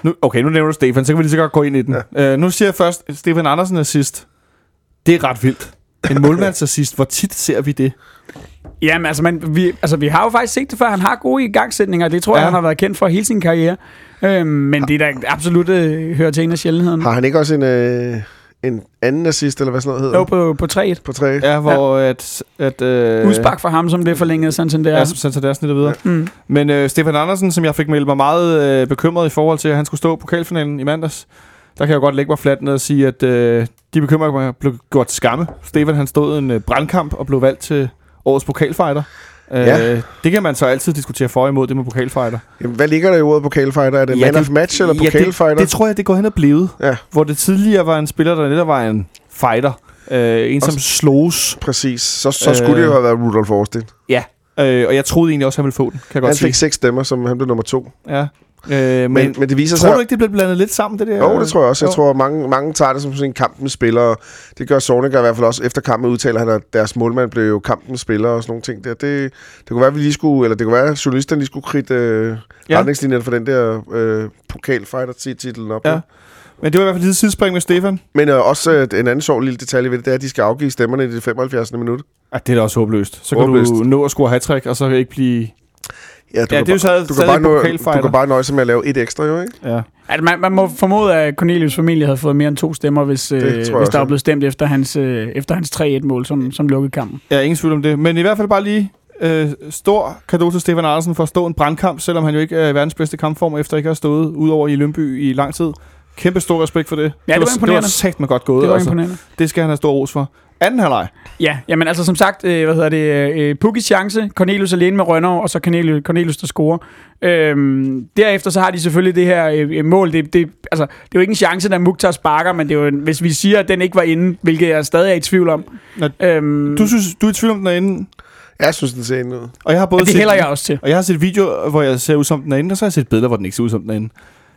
Speaker 2: Nu, okay, nu nævner du Stefan, så kan vi lige så godt gå ind i den. Ja. Uh, nu siger jeg først, Stefan Andersen er sidst. Det er ret vildt. En (laughs) målmandsassist, hvor tit ser vi det?
Speaker 4: Jamen, altså, man, vi, altså, vi har jo faktisk set det før. Han har gode igangsætninger. Det tror ja.
Speaker 2: Ja.
Speaker 4: jeg, han har været kendt for hele sin karriere. Øhm, men det er da absolut øh, hører til en af sjældenheden.
Speaker 3: Har han ikke også en, øh, en anden assist, eller hvad sådan noget hedder?
Speaker 4: Jo, på, på 3-1.
Speaker 3: På tre?
Speaker 2: Ja, hvor ja. at... at øh,
Speaker 4: Udspark for ham, som det forlængede Santander.
Speaker 2: Ja, som Santander snittet videre.
Speaker 4: Mm.
Speaker 2: Men øh, Stefan Andersen, som jeg fik meldt mig meget øh, bekymret i forhold til, at han skulle stå på pokalfinalen i mandags, der kan jeg godt lægge mig fladt ned og sige, at øh, de bekymringer blev gjort skamme. Stefan han stod en øh, brandkamp og blev valgt til årets pokalfighter. Øh,
Speaker 3: Ja.
Speaker 2: Det kan man så altid diskutere for og imod, det med pokalfighter.
Speaker 3: Jamen, hvad ligger der i ordet pokalfighter? Er det
Speaker 2: Ja,
Speaker 3: man
Speaker 2: det-
Speaker 3: of match eller
Speaker 2: Ja, det,
Speaker 3: pokalfighter?
Speaker 2: det tror jeg, det går hen og blevet.
Speaker 3: Ja.
Speaker 2: Hvor det tidligere var en spiller, der netop var en fighter. Øh, en, som
Speaker 3: Også-
Speaker 2: slogs.
Speaker 3: Præcis. Så, så skulle
Speaker 2: Øh,
Speaker 3: det jo have været Rudolf Austin.
Speaker 2: Ja. Øh, og jeg troede egentlig også, han ville få den, kan jeg godt
Speaker 3: Han
Speaker 2: sige.
Speaker 3: fik seks stemmer, som han blev nummer to.
Speaker 2: Ja. Øh, men,
Speaker 3: Men, men det viser
Speaker 2: tror
Speaker 3: sig...
Speaker 2: du ikke, det bliver blandet lidt sammen, det der?
Speaker 3: Jo, det tror jeg også. Jeg
Speaker 2: Jo.
Speaker 3: tror, mange, mange tager det som sådan en kampens spiller. Det gør Sorniger i hvert fald også. Efter kampen udtaler han, at deres målmand blev jo kampens spiller og sådan nogle ting der. Det, det kunne være, at vi lige skulle, eller det kunne være, at journalisterne lige skulle kridte øh,
Speaker 2: Ja.
Speaker 3: retningslinjerne for den der øh, pokalfighter-titlen op.
Speaker 2: Ja.
Speaker 3: Ja.
Speaker 2: Men det var i hvert fald et sidespring med Stefan.
Speaker 3: Men øh, også øh, en anden sjov lille detalje ved det, det er, at de skal afgive stemmerne i det 75. minut.
Speaker 2: Ja, det er da også håbløst. Så kan
Speaker 3: Håbløst.
Speaker 2: du nå at score hat og så ikke blive...
Speaker 3: Ja, du
Speaker 2: Ja, det er jo så
Speaker 3: du kan,
Speaker 2: stadig
Speaker 3: bare nøje,
Speaker 2: pokalfighter.
Speaker 3: du kan bare nøjes med at lave et ekstra, jo, ikke?
Speaker 2: Ja.
Speaker 4: Altså, man, man må formode, at Cornelius familie havde fået mere end to stemmer, hvis, øh, hvis
Speaker 3: også,
Speaker 4: der var
Speaker 3: ja.
Speaker 4: blevet stemt efter hans, øh, efter hans 3-1-mål, som, som lukkede kampen.
Speaker 2: Ja, ingen tvivl om det. Men i hvert fald bare lige øh, stor kado til Stefan Andersen for at stå en brandkamp, selvom han jo ikke er i verdens bedste kampform, efter ikke at have stået udover i Lønby i lang tid. Kæmpe stor respekt for det.
Speaker 4: det var
Speaker 2: det var
Speaker 4: imponerende.
Speaker 2: sagt med godt gået.
Speaker 4: Det var
Speaker 2: altså.
Speaker 4: imponerende.
Speaker 2: Det skal han have stor ros for. Anden halvleg.
Speaker 4: Ja, jamen altså som sagt, øh, hvad hedder det, øh, Pukis chance, Cornelius alene med Rønner, og så Cornelius, Cornelius der scorer. Øhm, derefter så har de selvfølgelig det her øh, øh, mål, det, det, altså, det er jo ikke en chance, der Mukhtar sparker, men det er jo, en, hvis vi siger, at den ikke var inde, hvilket jeg stadig er i tvivl om.
Speaker 2: Nå,
Speaker 4: Øhm,
Speaker 2: Du synes, du er i tvivl om den er inde,
Speaker 3: Jeg synes, den ser ind ud.
Speaker 2: og jeg har både
Speaker 4: ja, det
Speaker 2: set
Speaker 4: hælder jeg også til.
Speaker 2: Og jeg har set video, hvor jeg ser ud som den er inde, og så har jeg set billeder, hvor den ikke ser ud som den er inde.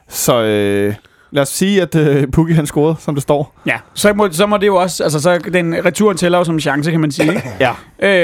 Speaker 2: Så øh, lad os sige, at øh, Pukki han scorede, som det står.
Speaker 4: Ja, så må, så må det jo også, altså så den returen tæller jo som en chance, kan man sige.
Speaker 2: Ja.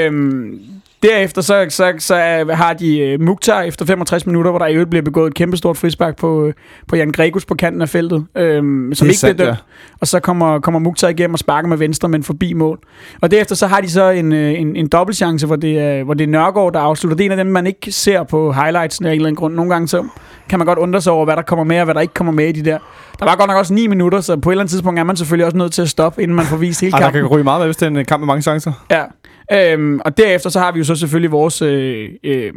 Speaker 4: Øhm, derefter så, så, så er- har de uh, Mukhtar efter 65 minutter, hvor der i øvrigt bliver begået et kæmpestort frispark på, øh, på Jan Gregus på kanten af feltet, øhm, som
Speaker 2: Det
Speaker 4: ikke
Speaker 2: sandt,
Speaker 4: bliver dømt. Og så kommer, kommer Mukhtar igennem og sparker med venstre, men forbi mål. Og derefter så har de så en, øh, en, en dobbeltchance, hvor det, er, hvor det er Nørgaard, der afslutter. Det er en af dem, man ikke ser på highlights af en eller anden grund. Nogle gange så kan man godt undre sig over, hvad der kommer med, og hvad der ikke kommer med i de der. Der var godt nok også 9 minutter, så på et eller andet tidspunkt er man selvfølgelig også nødt til at stoppe, inden man får vist hele
Speaker 2: Ej, der
Speaker 4: kampen.
Speaker 2: kan ryge meget med, hvis det er en øh, kamp med mange chancer.
Speaker 4: Ja. Øhm, og derefter så har vi jo så selvfølgelig vores, øh, øh,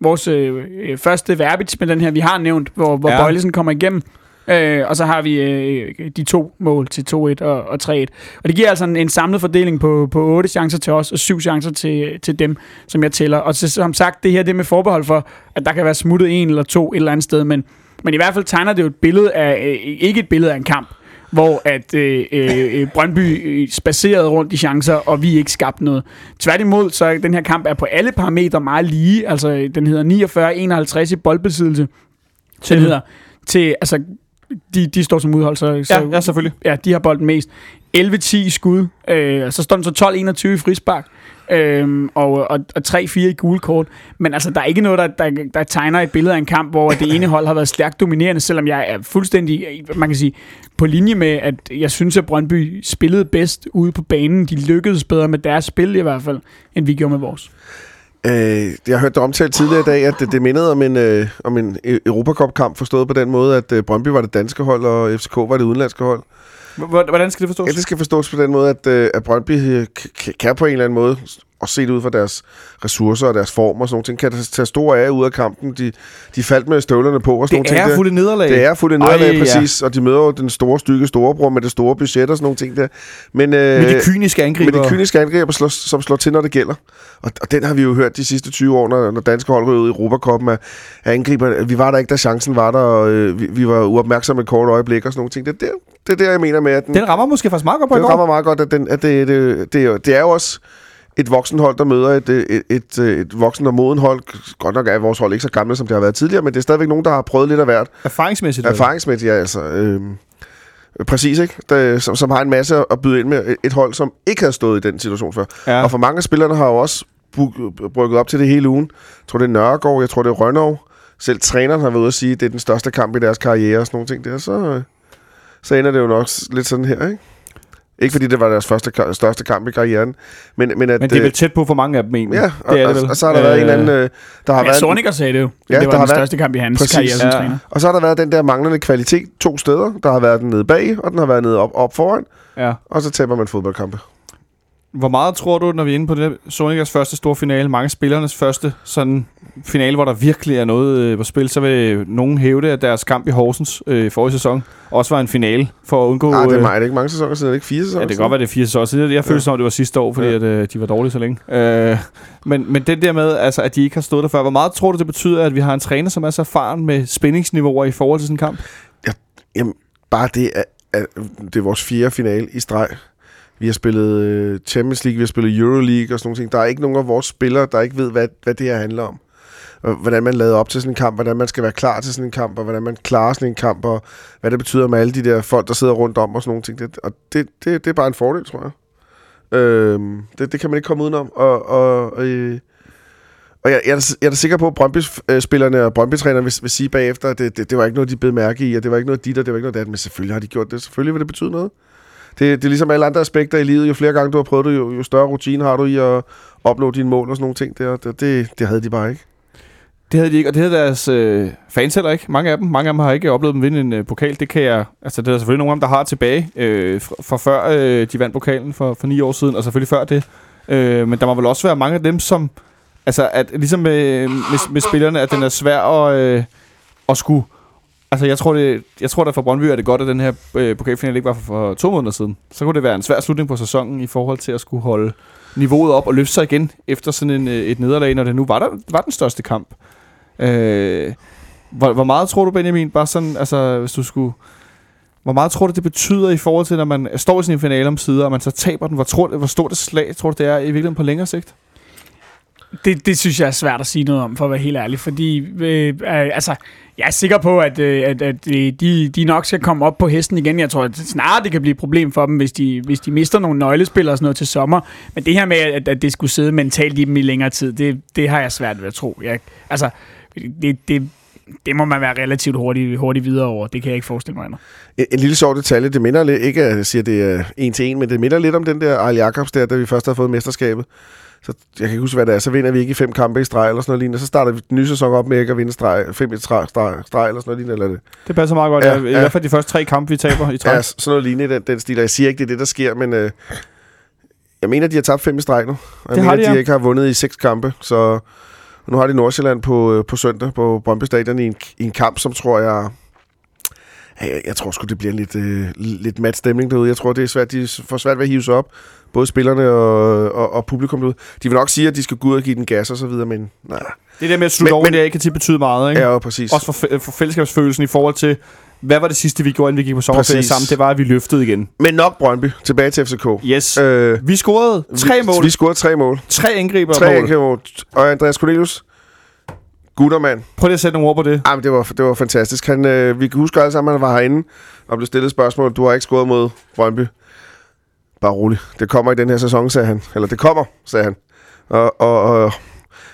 Speaker 4: vores øh, øh, første verbits med den her, vi har nævnt, hvor, hvor
Speaker 2: Ja.
Speaker 4: ja. Bøjlesen kommer igennem. Øh, og så har vi øh, de to mål til 2-1 og, og 3-1. Og det giver altså en, en samlet fordeling på, på 8 chancer til os, og 7 chancer til, til dem, som jeg tæller. Og så, som sagt, det her det er med forbehold for, at der kan være smuttet en eller to et eller andet sted, men, men i hvert fald tegner det jo et billede af, øh, ikke et billede af en kamp, hvor at øh, øh, Brøndby øh, spacerede rundt i chancer, og vi ikke skabte noget. Tværtimod, så er den her kamp er på alle parametre meget lige. Altså, den hedder 49-51 i boldbesiddelse. Den hedder til, altså, de, de står som udhold, så, så
Speaker 2: Ja, ja, selvfølgelig.
Speaker 4: ja, de har bolden mest. 11-10 i skud, øh, så står den så 12-21 i frispark, øh, og, og, og 3-4 i gule kort. Men altså, der er ikke noget, der, der, der tegner et billede af en kamp, hvor det ene hold har været stærkt dominerende, selvom jeg er fuldstændig, man kan sige, på linje med, at jeg synes, at Brøndby spillede bedst ude på banen. De lykkedes bedre med deres spil i hvert fald, end vi gjorde med vores.
Speaker 3: Øh, jeg har hørt omtalt tidligere i dag, at det, det mindede om en, øh, om en e- Europacup-kamp, forstået på den måde, at øh, Brøndby var det danske hold, og FCK var det udenlandske hold.
Speaker 2: Hvordan skal det forstås?
Speaker 3: Ja, det skal forstås på den måde, at, øh, at Brøndby øh, kan på en eller anden måde, og set ud fra deres ressourcer og deres form og sådan nogle ting, kan tage store ære ud af kampen. De, de faldt med støvlerne på og sådan
Speaker 2: det
Speaker 3: nogle ting.
Speaker 2: er fuldt nederlag.
Speaker 3: Det er fuldt
Speaker 2: Ej,
Speaker 3: nederlag,
Speaker 2: ja.
Speaker 3: præcis. Og de møder jo den store stykke storebror med det store budget og sådan nogle ting der. Men, øh,
Speaker 2: Med de kyniske angriber.
Speaker 3: med de kyniske angriber, slår, som slår til, når det gælder. Og, og den har vi jo hørt de sidste 20 år, når, når danske hold ud i Europacupen, at, at angriber, vi var der ikke, da chancen var der, og øh, vi, vi var uopmærksomme et kort øjeblik og sådan nogle ting. Det der, det er der jeg mener med, at den,
Speaker 2: Den rammer måske faktisk meget godt på
Speaker 3: den rammer meget godt, at, den, at det, det, det, er jo- det er jo også et voksenhold, der møder et, et, et, et voksen og moden hold. Godt nok er vores hold ikke så gamle, som det har været tidligere, men det er stadigvæk nogen, der har prøvet lidt af hvert.
Speaker 2: Erfaringsmæssigt.
Speaker 3: Erfaringsmæssigt, ja, altså. Øhm, præcis, ikke? Der, som, som har en masse at byde ind med. Et- hold, som ikke havde stået i den situation før.
Speaker 2: Ja.
Speaker 3: Og for mange af spillerne har jo også brygget op til det hele ugen. Jeg tror, det er Nørregård, jeg tror, det er Rønnerov. Selv træneren har været ude at sige, at det er den største kamp i deres karriere og sådan nogle ting der. Så, øh, så ender det jo nok lidt sådan her, ikke? Ikke fordi det var deres første, største kamp i karrieren, men, men at...
Speaker 2: Men det er
Speaker 3: øh,
Speaker 2: vel tæt på for mange af dem egentlig.
Speaker 3: Ja, og,
Speaker 2: det er
Speaker 3: og,
Speaker 2: det vel.
Speaker 3: og, så har der været en eller anden... Øh, der har
Speaker 4: Ja,
Speaker 3: været
Speaker 4: Sorniger sagde det jo.
Speaker 3: Ja,
Speaker 4: det
Speaker 3: der
Speaker 4: var
Speaker 3: har
Speaker 4: den
Speaker 3: været-
Speaker 4: største kamp i hans
Speaker 3: Præcis.
Speaker 4: karriere som
Speaker 2: Ja.
Speaker 4: træner.
Speaker 3: Og så har der været den der manglende kvalitet to steder. Der har været den nede bag, og den har været nede op, op foran.
Speaker 2: Ja.
Speaker 3: Og så taber man fodboldkampe.
Speaker 2: Hvor meget tror du, når vi er inde på det Sonicas første store finale, mange spillernes første sådan finale, hvor der virkelig er noget øh, på spil, så vil nogen hævde, at deres kamp i Horsens øh, forrige sæson også var en finale for at undgå...
Speaker 3: Nej, det er,
Speaker 2: øh,
Speaker 3: meget, det er ikke mange sæsoner siden, er det ikke fire sæsoner
Speaker 2: Ja, det kan godt være, det er fire sæsoner siden. Jeg følte
Speaker 3: Ja.
Speaker 2: som om, det var sidste år, fordi
Speaker 3: Ja.
Speaker 2: at, øh, de var dårlige så længe. Øh, men, men det der med, altså, at de ikke har stået der før, hvor meget tror du, det betyder, at vi har en træner, som er så erfaren med spændingsniveauer i forhold til en kamp?
Speaker 3: Jamen, bare det, at, at det er vores fjerde finale i streg. Vi har spillet øh, Champions League, vi har spillet Euroleague og sådan nogle ting. Der er ikke nogen af vores spillere, der ikke ved, hvad, hvad det her handler om. hvordan man lader op til sådan en kamp, hvordan man skal være klar til sådan en kamp, og hvordan man klarer sådan en kamp, og hvad det betyder med alle de der folk, der sidder rundt om og sådan nogle ting. Det, og det, det, det er bare en fordel, tror jeg. Øh, det, det kan man ikke komme udenom. Og, og, og, øh, og jeg, jeg, er, da- jeg er da sikker på, at Brøndby-spillerne øh, og Brøndby-trænerne vil, vil sige bagefter, at det, det, det var ikke noget, de blev mærke i, og det var ikke noget dit, og det var ikke noget dat, men selvfølgelig har de gjort det. Selvfølgelig vil det betyde noget. Det, det er ligesom alle andre aspekter i livet. Jo flere gange du har prøvet det, jo, jo større rutine har du i at opnå dine mål og sådan nogle ting. der. det, det, det havde de bare ikke.
Speaker 2: Det havde de ikke, og det havde deres øh, fans heller ikke. Mange af dem. Mange af dem har ikke oplevet dem vinde en øh, pokal. Det kan jeg... Altså, det er der selvfølgelig nogle af dem, der har tilbage øh, fra, fra før øh, de vandt pokalen for, for ni år siden, og selvfølgelig før det. Øh, men der må vel også være mange af dem, som... Altså, at ligesom med, med, med spillerne, at den er svær at, øh, at skulle... Altså, jeg tror, det, jeg tror, da for Brøndby er det godt, at den her øh, pokalfinale ikke var for, for to måneder siden. Så kunne det være en svær slutning på sæsonen i forhold til at skulle holde niveauet op og løfte sig igen efter sådan en, øh, et nederlag, når det nu var, der, var den største kamp. Øh, hvor, hvor meget tror du, Benjamin, bare sådan, altså, hvis du skulle... Hvor meget tror du, det betyder i forhold til, når man står i sin finale om sider, og man så taber den? Hvor, tror, hvor stort et slag tror du, det er i virkeligheden på længere sigt?
Speaker 4: Det, det synes jeg er svært at sige noget om, for at være helt ærlig. Fordi, øh, øh, altså, jeg er sikker på, at, øh, at, at øh, de, de nok skal komme op på hesten igen. Jeg tror at snarere, det kan blive et problem for dem, hvis de, hvis de mister nogle nøglespillere og sådan noget til sommer. Men det her med, at, at det skulle sidde mentalt i dem i længere tid, det, det har jeg svært ved at tro. Jeg, altså, det, det, det må man være relativt hurtigt, hurtigt videre over. Det kan jeg ikke forestille mig andet.
Speaker 3: En, en lille sjov detalje, det minder lidt, ikke at jeg siger, det er en til en, men det minder lidt om den der Arl Jacobs der, da vi først har fået mesterskabet. Så jeg kan ikke huske, hvad det er. Så vinder vi ikke fem kampe i streg eller sådan noget lignende. Så starter vi den nye sæson op med ikke at vinde streg, fem i streg, streg, streg eller sådan noget lignende. Eller det.
Speaker 2: Det passer meget godt.
Speaker 3: Ja,
Speaker 2: I
Speaker 3: ja.
Speaker 2: hvert fald de første tre kampe, vi taber i træk.
Speaker 3: Ja, sådan noget lignende den, den stil. Og Jeg siger ikke, det er det, der sker, men øh, jeg mener, de har tabt fem i streg nu. Jeg
Speaker 2: Det
Speaker 3: mener,
Speaker 2: har de,
Speaker 3: de
Speaker 2: ja.
Speaker 3: ikke har vundet i seks kampe. Så nu har de Nordsjælland på, øh, på søndag på Brøndby Stadion i en, i en kamp, som tror jeg... Jeg, jeg tror sgu, det bliver lidt, øh, lidt mat stemning derude. Jeg tror, det er svært, de får svært ved at hive sig op. Både spillerne og, og, og publikum derude. De vil nok sige, at de skal gå ud og give den gas og så videre, men nej.
Speaker 2: Det der med at slutte
Speaker 3: Men-
Speaker 2: over,
Speaker 3: men-
Speaker 2: det kan tit betyde meget, ikke?
Speaker 3: Ja, præcis.
Speaker 2: Også for, for fællesskabsfølelsen i forhold til, hvad var det sidste, vi gjorde, inden vi gik på sommerferie
Speaker 3: Præcis.
Speaker 2: sammen? Det var, at vi løftede igen.
Speaker 3: Men nok Brøndby. Tilbage til FCK.
Speaker 2: Yes.
Speaker 3: Øh,
Speaker 2: Vi scorede tre
Speaker 3: vi,
Speaker 2: mål,
Speaker 3: Vi scorede tre mål.
Speaker 2: tre angriber
Speaker 3: Tre
Speaker 2: mål.
Speaker 3: angriber. Og Andreas Cornelius. Guttermand.
Speaker 2: Prøv lige at sætte nogle ord på det.
Speaker 3: Ej, men det var, det var fantastisk. Han, øh, vi kan huske alle sammen, at han var herinde og blev stillet et spørgsmål. Du har ikke scoret mod Brøndby. Bare rolig. Det kommer i den her sæson, sagde han. Eller det kommer, sagde han. Og, og, og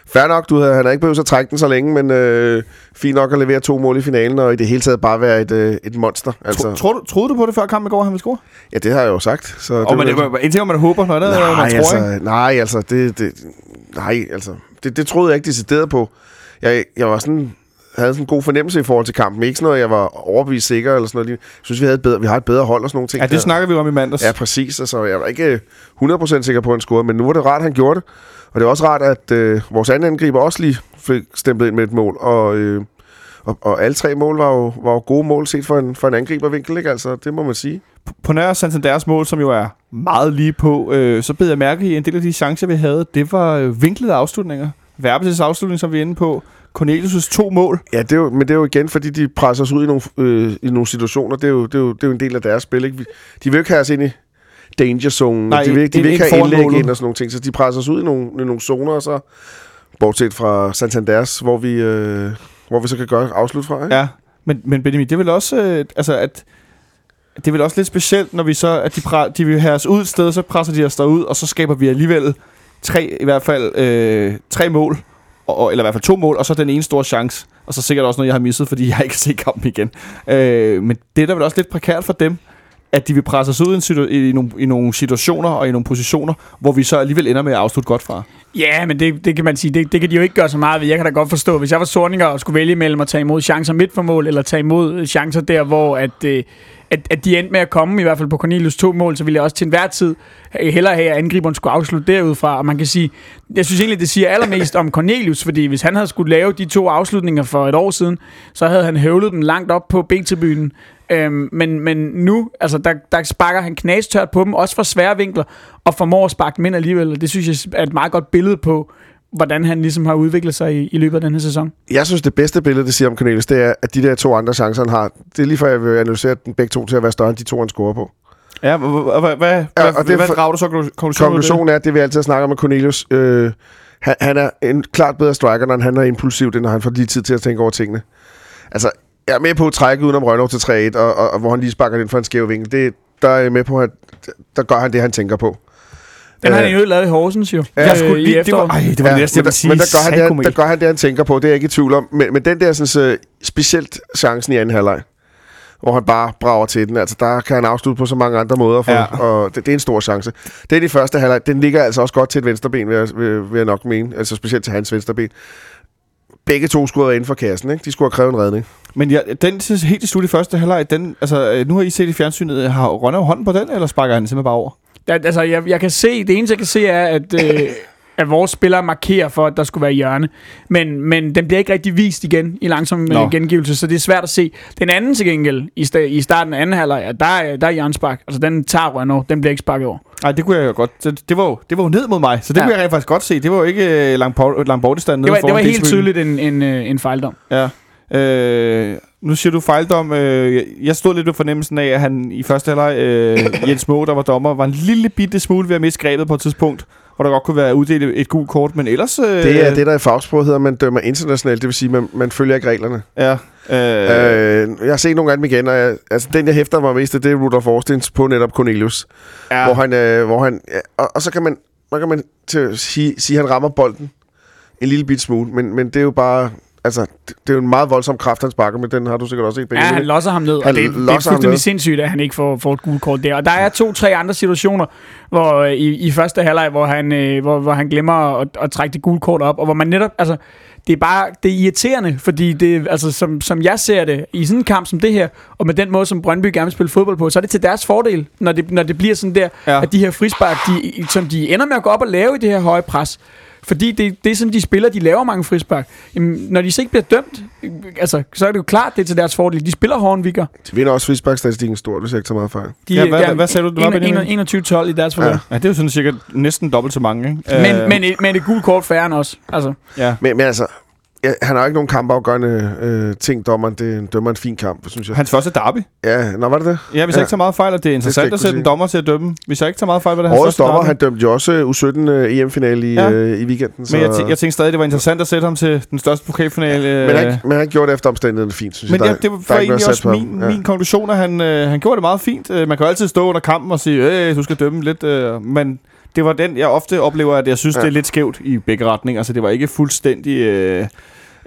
Speaker 3: fair nok, du havde, han har ikke behøvet at trække den så længe, men øh, fint nok at levere to mål i finalen, og i det hele taget bare være et, øh, et monster.
Speaker 2: Altså. Tror, du, troede du på det før kampen i går, at han ville score?
Speaker 3: ja, det har jeg jo sagt. Så
Speaker 2: Og man, det, en ting, man håber, noget andet, er, man tror,
Speaker 3: altså,
Speaker 2: ikke?
Speaker 3: nej, altså, det, det, nej, altså, det, det troede jeg ikke decideret på. Jeg, jeg var sådan, havde sådan en god fornemmelse i forhold til kampen. Ikke sådan noget, jeg var overbevist sikker eller sådan noget. Jeg synes, vi, havde et bedre, vi har et bedre hold og sådan nogle ting.
Speaker 2: Ja, det
Speaker 3: der.
Speaker 2: snakker vi om i mandags.
Speaker 3: Ja, præcis. Altså, jeg var ikke øh, 100% sikker på, at han scorede, men nu var det rart, at han gjorde det. Og det er også rart, at øh, vores anden angriber også lige fik stemplet ind med et mål. Og, øh, og, og alle tre mål var jo, var jo gode mål set for en, for en angribervinkel, ikke? Altså, det må man sige.
Speaker 2: På nær Santanders mål, som jo er meget lige på, øh, så bed jeg mærke i en del af de chancer, vi havde. Det var øh, vinklede afslutninger. Verbes afslutning, som vi er inde på. Cornelius' to mål.
Speaker 3: Ja, det er jo, men det er jo igen, fordi de presser os ud i nogle, øh, i nogle situationer. Det er, jo, det, er jo, det er jo en del af deres spil. Ikke? De vil ikke have os ind i danger zone.
Speaker 2: Nej,
Speaker 3: de vil, ikke- de vil ikke have indlæg
Speaker 2: målet.
Speaker 3: ind og sådan nogle ting. Så de presser os ud i nogle, i nogle zoner, og så bortset fra Santanders, hvor vi, øh, hvor vi så kan gøre afslut fra. Ikke?
Speaker 2: Ja, men, men Benjamin, det er vel også, øh, altså at, det er vel også lidt specielt, når vi så, at de, pre- de vil have os ud et sted, så presser de os derud, og så skaber vi alligevel tre, i hvert fald øh, tre mål, og, eller i hvert fald to mål, og så den ene store chance, og så sikkert også noget, jeg har misset, fordi jeg ikke (laughs) kan se kampen igen. Øh, men det er da vel også lidt prekært for dem, at de vil presse os ud i, en i, nogle, i nogle situationer og i nogle positioner, hvor vi så alligevel ender med at afslutte godt fra.
Speaker 4: Ja, men det, det kan man sige, det, det kan de jo ikke gøre så meget ved. Jeg kan da godt forstå, hvis jeg var Sorninger og skulle vælge mellem at tage imod chancer midt for mål, eller tage imod chancer der, hvor at, øh, at, at de endte med at komme, i hvert fald på Cornelius to mål, så ville jeg også til enhver tid hellere have, at angriberen skulle afslutte derudfra. Og man kan sige, jeg synes egentlig, det siger allermest om Cornelius, fordi hvis han havde skulle lave de to afslutninger for et år siden, så havde han høvlet dem langt op på B-tribunen. Øhm, men, men nu, altså, der, der sparker han knastørt på dem, også fra svære vinkler, og formår at sparke dem ind alligevel. Og det synes jeg er et meget godt billede på, hvordan han ligesom har udviklet sig i, i løbet af den her sæson.
Speaker 3: Jeg synes, det bedste billede, det siger om Cornelius, det er, at de der to andre chancer, han har, det er lige før, jeg vil analysere den begge to til at være større end de to, han scorer på.
Speaker 2: Ja, hvad, hvad, hvad,
Speaker 3: Ja,
Speaker 2: hvad,
Speaker 3: og det er
Speaker 2: hvad
Speaker 3: for-
Speaker 2: drager du så konklusionen?
Speaker 3: Konklusionen er, at det vi altid snakker om med Cornelius, øh, han, han er en klart bedre striker, når han er impulsiv, end når han får lige tid til at tænke over tingene. Altså, jeg er med på at trække udenom Rønnow til 3-1, og, og, og, hvor han lige sparker den for en skæv vinkel. Det, der er jeg med på, at der gør han det, han tænker på.
Speaker 4: Den har
Speaker 3: Øh,
Speaker 4: han jo lavet i Horsens, jo.
Speaker 3: Ja,
Speaker 4: Øh,
Speaker 2: Jeg skulle
Speaker 4: i
Speaker 2: lige, det var, ej, det var det næste, jeg
Speaker 3: men,
Speaker 2: ville
Speaker 3: der,
Speaker 2: sige.
Speaker 3: men der gør, han det, der gør han det, han tænker på. Det er jeg ikke i tvivl om. Men, men den der sådan, så, specielt chancen i anden halvleg, hvor han bare brager til den. Altså, der kan han afslutte på så mange andre måder, for,
Speaker 2: Ja.
Speaker 3: ja. og det, det, er en stor chance. Den i første halvleg, den ligger altså også godt til et venstreben, vil jeg, vil, vil jeg nok mene. Altså specielt til hans venstreben. Begge to skulle have været inden for kassen, ikke? De skulle have krævet en redning.
Speaker 2: Men ja, den helt i slut i første halvleg, den, altså, øh, nu har I set i fjernsynet, har Rønne hånden på den, eller sparker han simpelthen bare over?
Speaker 4: Altså, jeg, jeg kan se, det eneste, jeg kan se, er, at, øh, (coughs) at vores spillere markerer for, at der skulle være hjørne. Men, men den bliver ikke rigtig vist igen i langsom
Speaker 2: Nå.
Speaker 4: øh, gengivelse, så det er svært at se. Den anden til gengæld, i, sta- i starten af anden halvleg, ja, der, er- der er hjørnespark. Altså, den tager Rønner, den bliver ikke sparket over.
Speaker 2: Nej, det kunne jeg jo godt. Det, det, var, jo, det var jo ned mod mig, så det
Speaker 4: Ja.
Speaker 2: kunne jeg rent faktisk godt se. Det var jo ikke øh, langt, på, langt bortestand
Speaker 4: Det
Speaker 2: nede
Speaker 4: var, det var helt tydeligt en, en, øh, en fejldom.
Speaker 2: Ja. Øh, nu siger du fejldom. Øh, jeg- stod lidt med fornemmelsen af, at han i første halvleg, øh, (coughs) Jens Moe, der var dommer, var en lille bitte smule ved at miste grebet på et tidspunkt, hvor der godt kunne være uddelt et gult kort, men ellers... Øh,
Speaker 3: Det er det, der i fagsprog hedder, man dømmer internationalt. Det vil sige, man, man følger ikke reglerne.
Speaker 2: Ja. Øh,
Speaker 3: Øh, jeg har set nogle af dem igen, og jeg, altså, den, jeg hæfter mig mest det er Rudolf Austins på netop Cornelius.
Speaker 2: ja.
Speaker 3: Hvor han, øh, hvor han ja, og, og, så kan man, man, kan man til sige, sige, at han rammer bolden en lille bit smule, men, men det er jo bare, altså, det, er jo en meget voldsom kraft, han sparker, men den har du sikkert også set,
Speaker 4: Ja,
Speaker 3: Benjamin.
Speaker 4: han losser ham ned,
Speaker 3: Han
Speaker 4: og det, det er fuldstændig sindssygt, at han ikke får, får et gult kort der. Og der er to-tre andre situationer hvor, øh, i, i første halvleg, hvor han, øh, hvor, hvor han glemmer at, at trække det gule kort op, og hvor man netop, altså, det er bare, det er irriterende, fordi det, altså, som, som jeg ser det, i sådan en kamp som det her, og med den måde, som Brøndby gerne vil spille fodbold på, så er det til deres fordel, når det, når det bliver sådan der,
Speaker 2: Ja.
Speaker 4: ja. at de her frispark, de, som de ender med at gå op og lave i det her høje pres, fordi det, det er sådan, de spiller, de laver mange frispark. Jamen, når de så ikke bliver dømt, altså, så er det jo klart, det er til deres fordel. De spiller hårdt, vi gør.
Speaker 3: De vinder også frisparkstatistikken stort, hvis jeg ikke tager meget fejl.
Speaker 4: De,
Speaker 2: Ja, hvad- hvad sagde du, det var, Benjamin?
Speaker 4: 21-12 i deres forløb.
Speaker 3: Ja.
Speaker 4: Ja.
Speaker 2: ja, det er jo sådan cirka næsten dobbelt så mange, ikke?
Speaker 4: Men,
Speaker 2: Øh,
Speaker 4: men, et, men et gult kort færre end os. Altså,
Speaker 2: Ja.
Speaker 3: Men, men altså, ja, han har ikke nogen kampafgørende øh, ting, dommeren. Det dømmer en fin kamp, synes jeg.
Speaker 2: Hans første derby.
Speaker 3: Ja, nå, var det det?
Speaker 2: Ja, hvis jeg
Speaker 3: Ja.
Speaker 2: ikke tager meget fejl, og det er
Speaker 3: jeg
Speaker 2: interessant
Speaker 3: ikke
Speaker 2: at sætte en dommer til at dømme. Hvis jeg ikke tager meget fejl, var det hans
Speaker 3: Årets
Speaker 2: første
Speaker 3: dommer,
Speaker 2: derby.
Speaker 3: han dømte jo også U17 øh, EM-finale i,
Speaker 2: Ja.
Speaker 3: øh, i weekenden. Så,
Speaker 2: Men jeg, tæ- jeg tænkte stadig, det var interessant at sætte ham til den største pokalfinale. øh,
Speaker 3: men, han, men han gjorde det efter omstændighederne fint, synes
Speaker 2: Men
Speaker 3: jeg.
Speaker 2: ja,
Speaker 3: Der-
Speaker 2: det var
Speaker 3: der er
Speaker 2: egentlig også min, ja. min konklusion, at han, øh, han gjorde det meget fint. Øh, man kan jo altid stå under kampen og sige, øh, du skal dømme lidt, øh, men det var den, jeg ofte oplever, at jeg synes, ja.
Speaker 3: Ja.
Speaker 2: det er lidt skævt i begge retninger. Altså, det var ikke fuldstændig øh,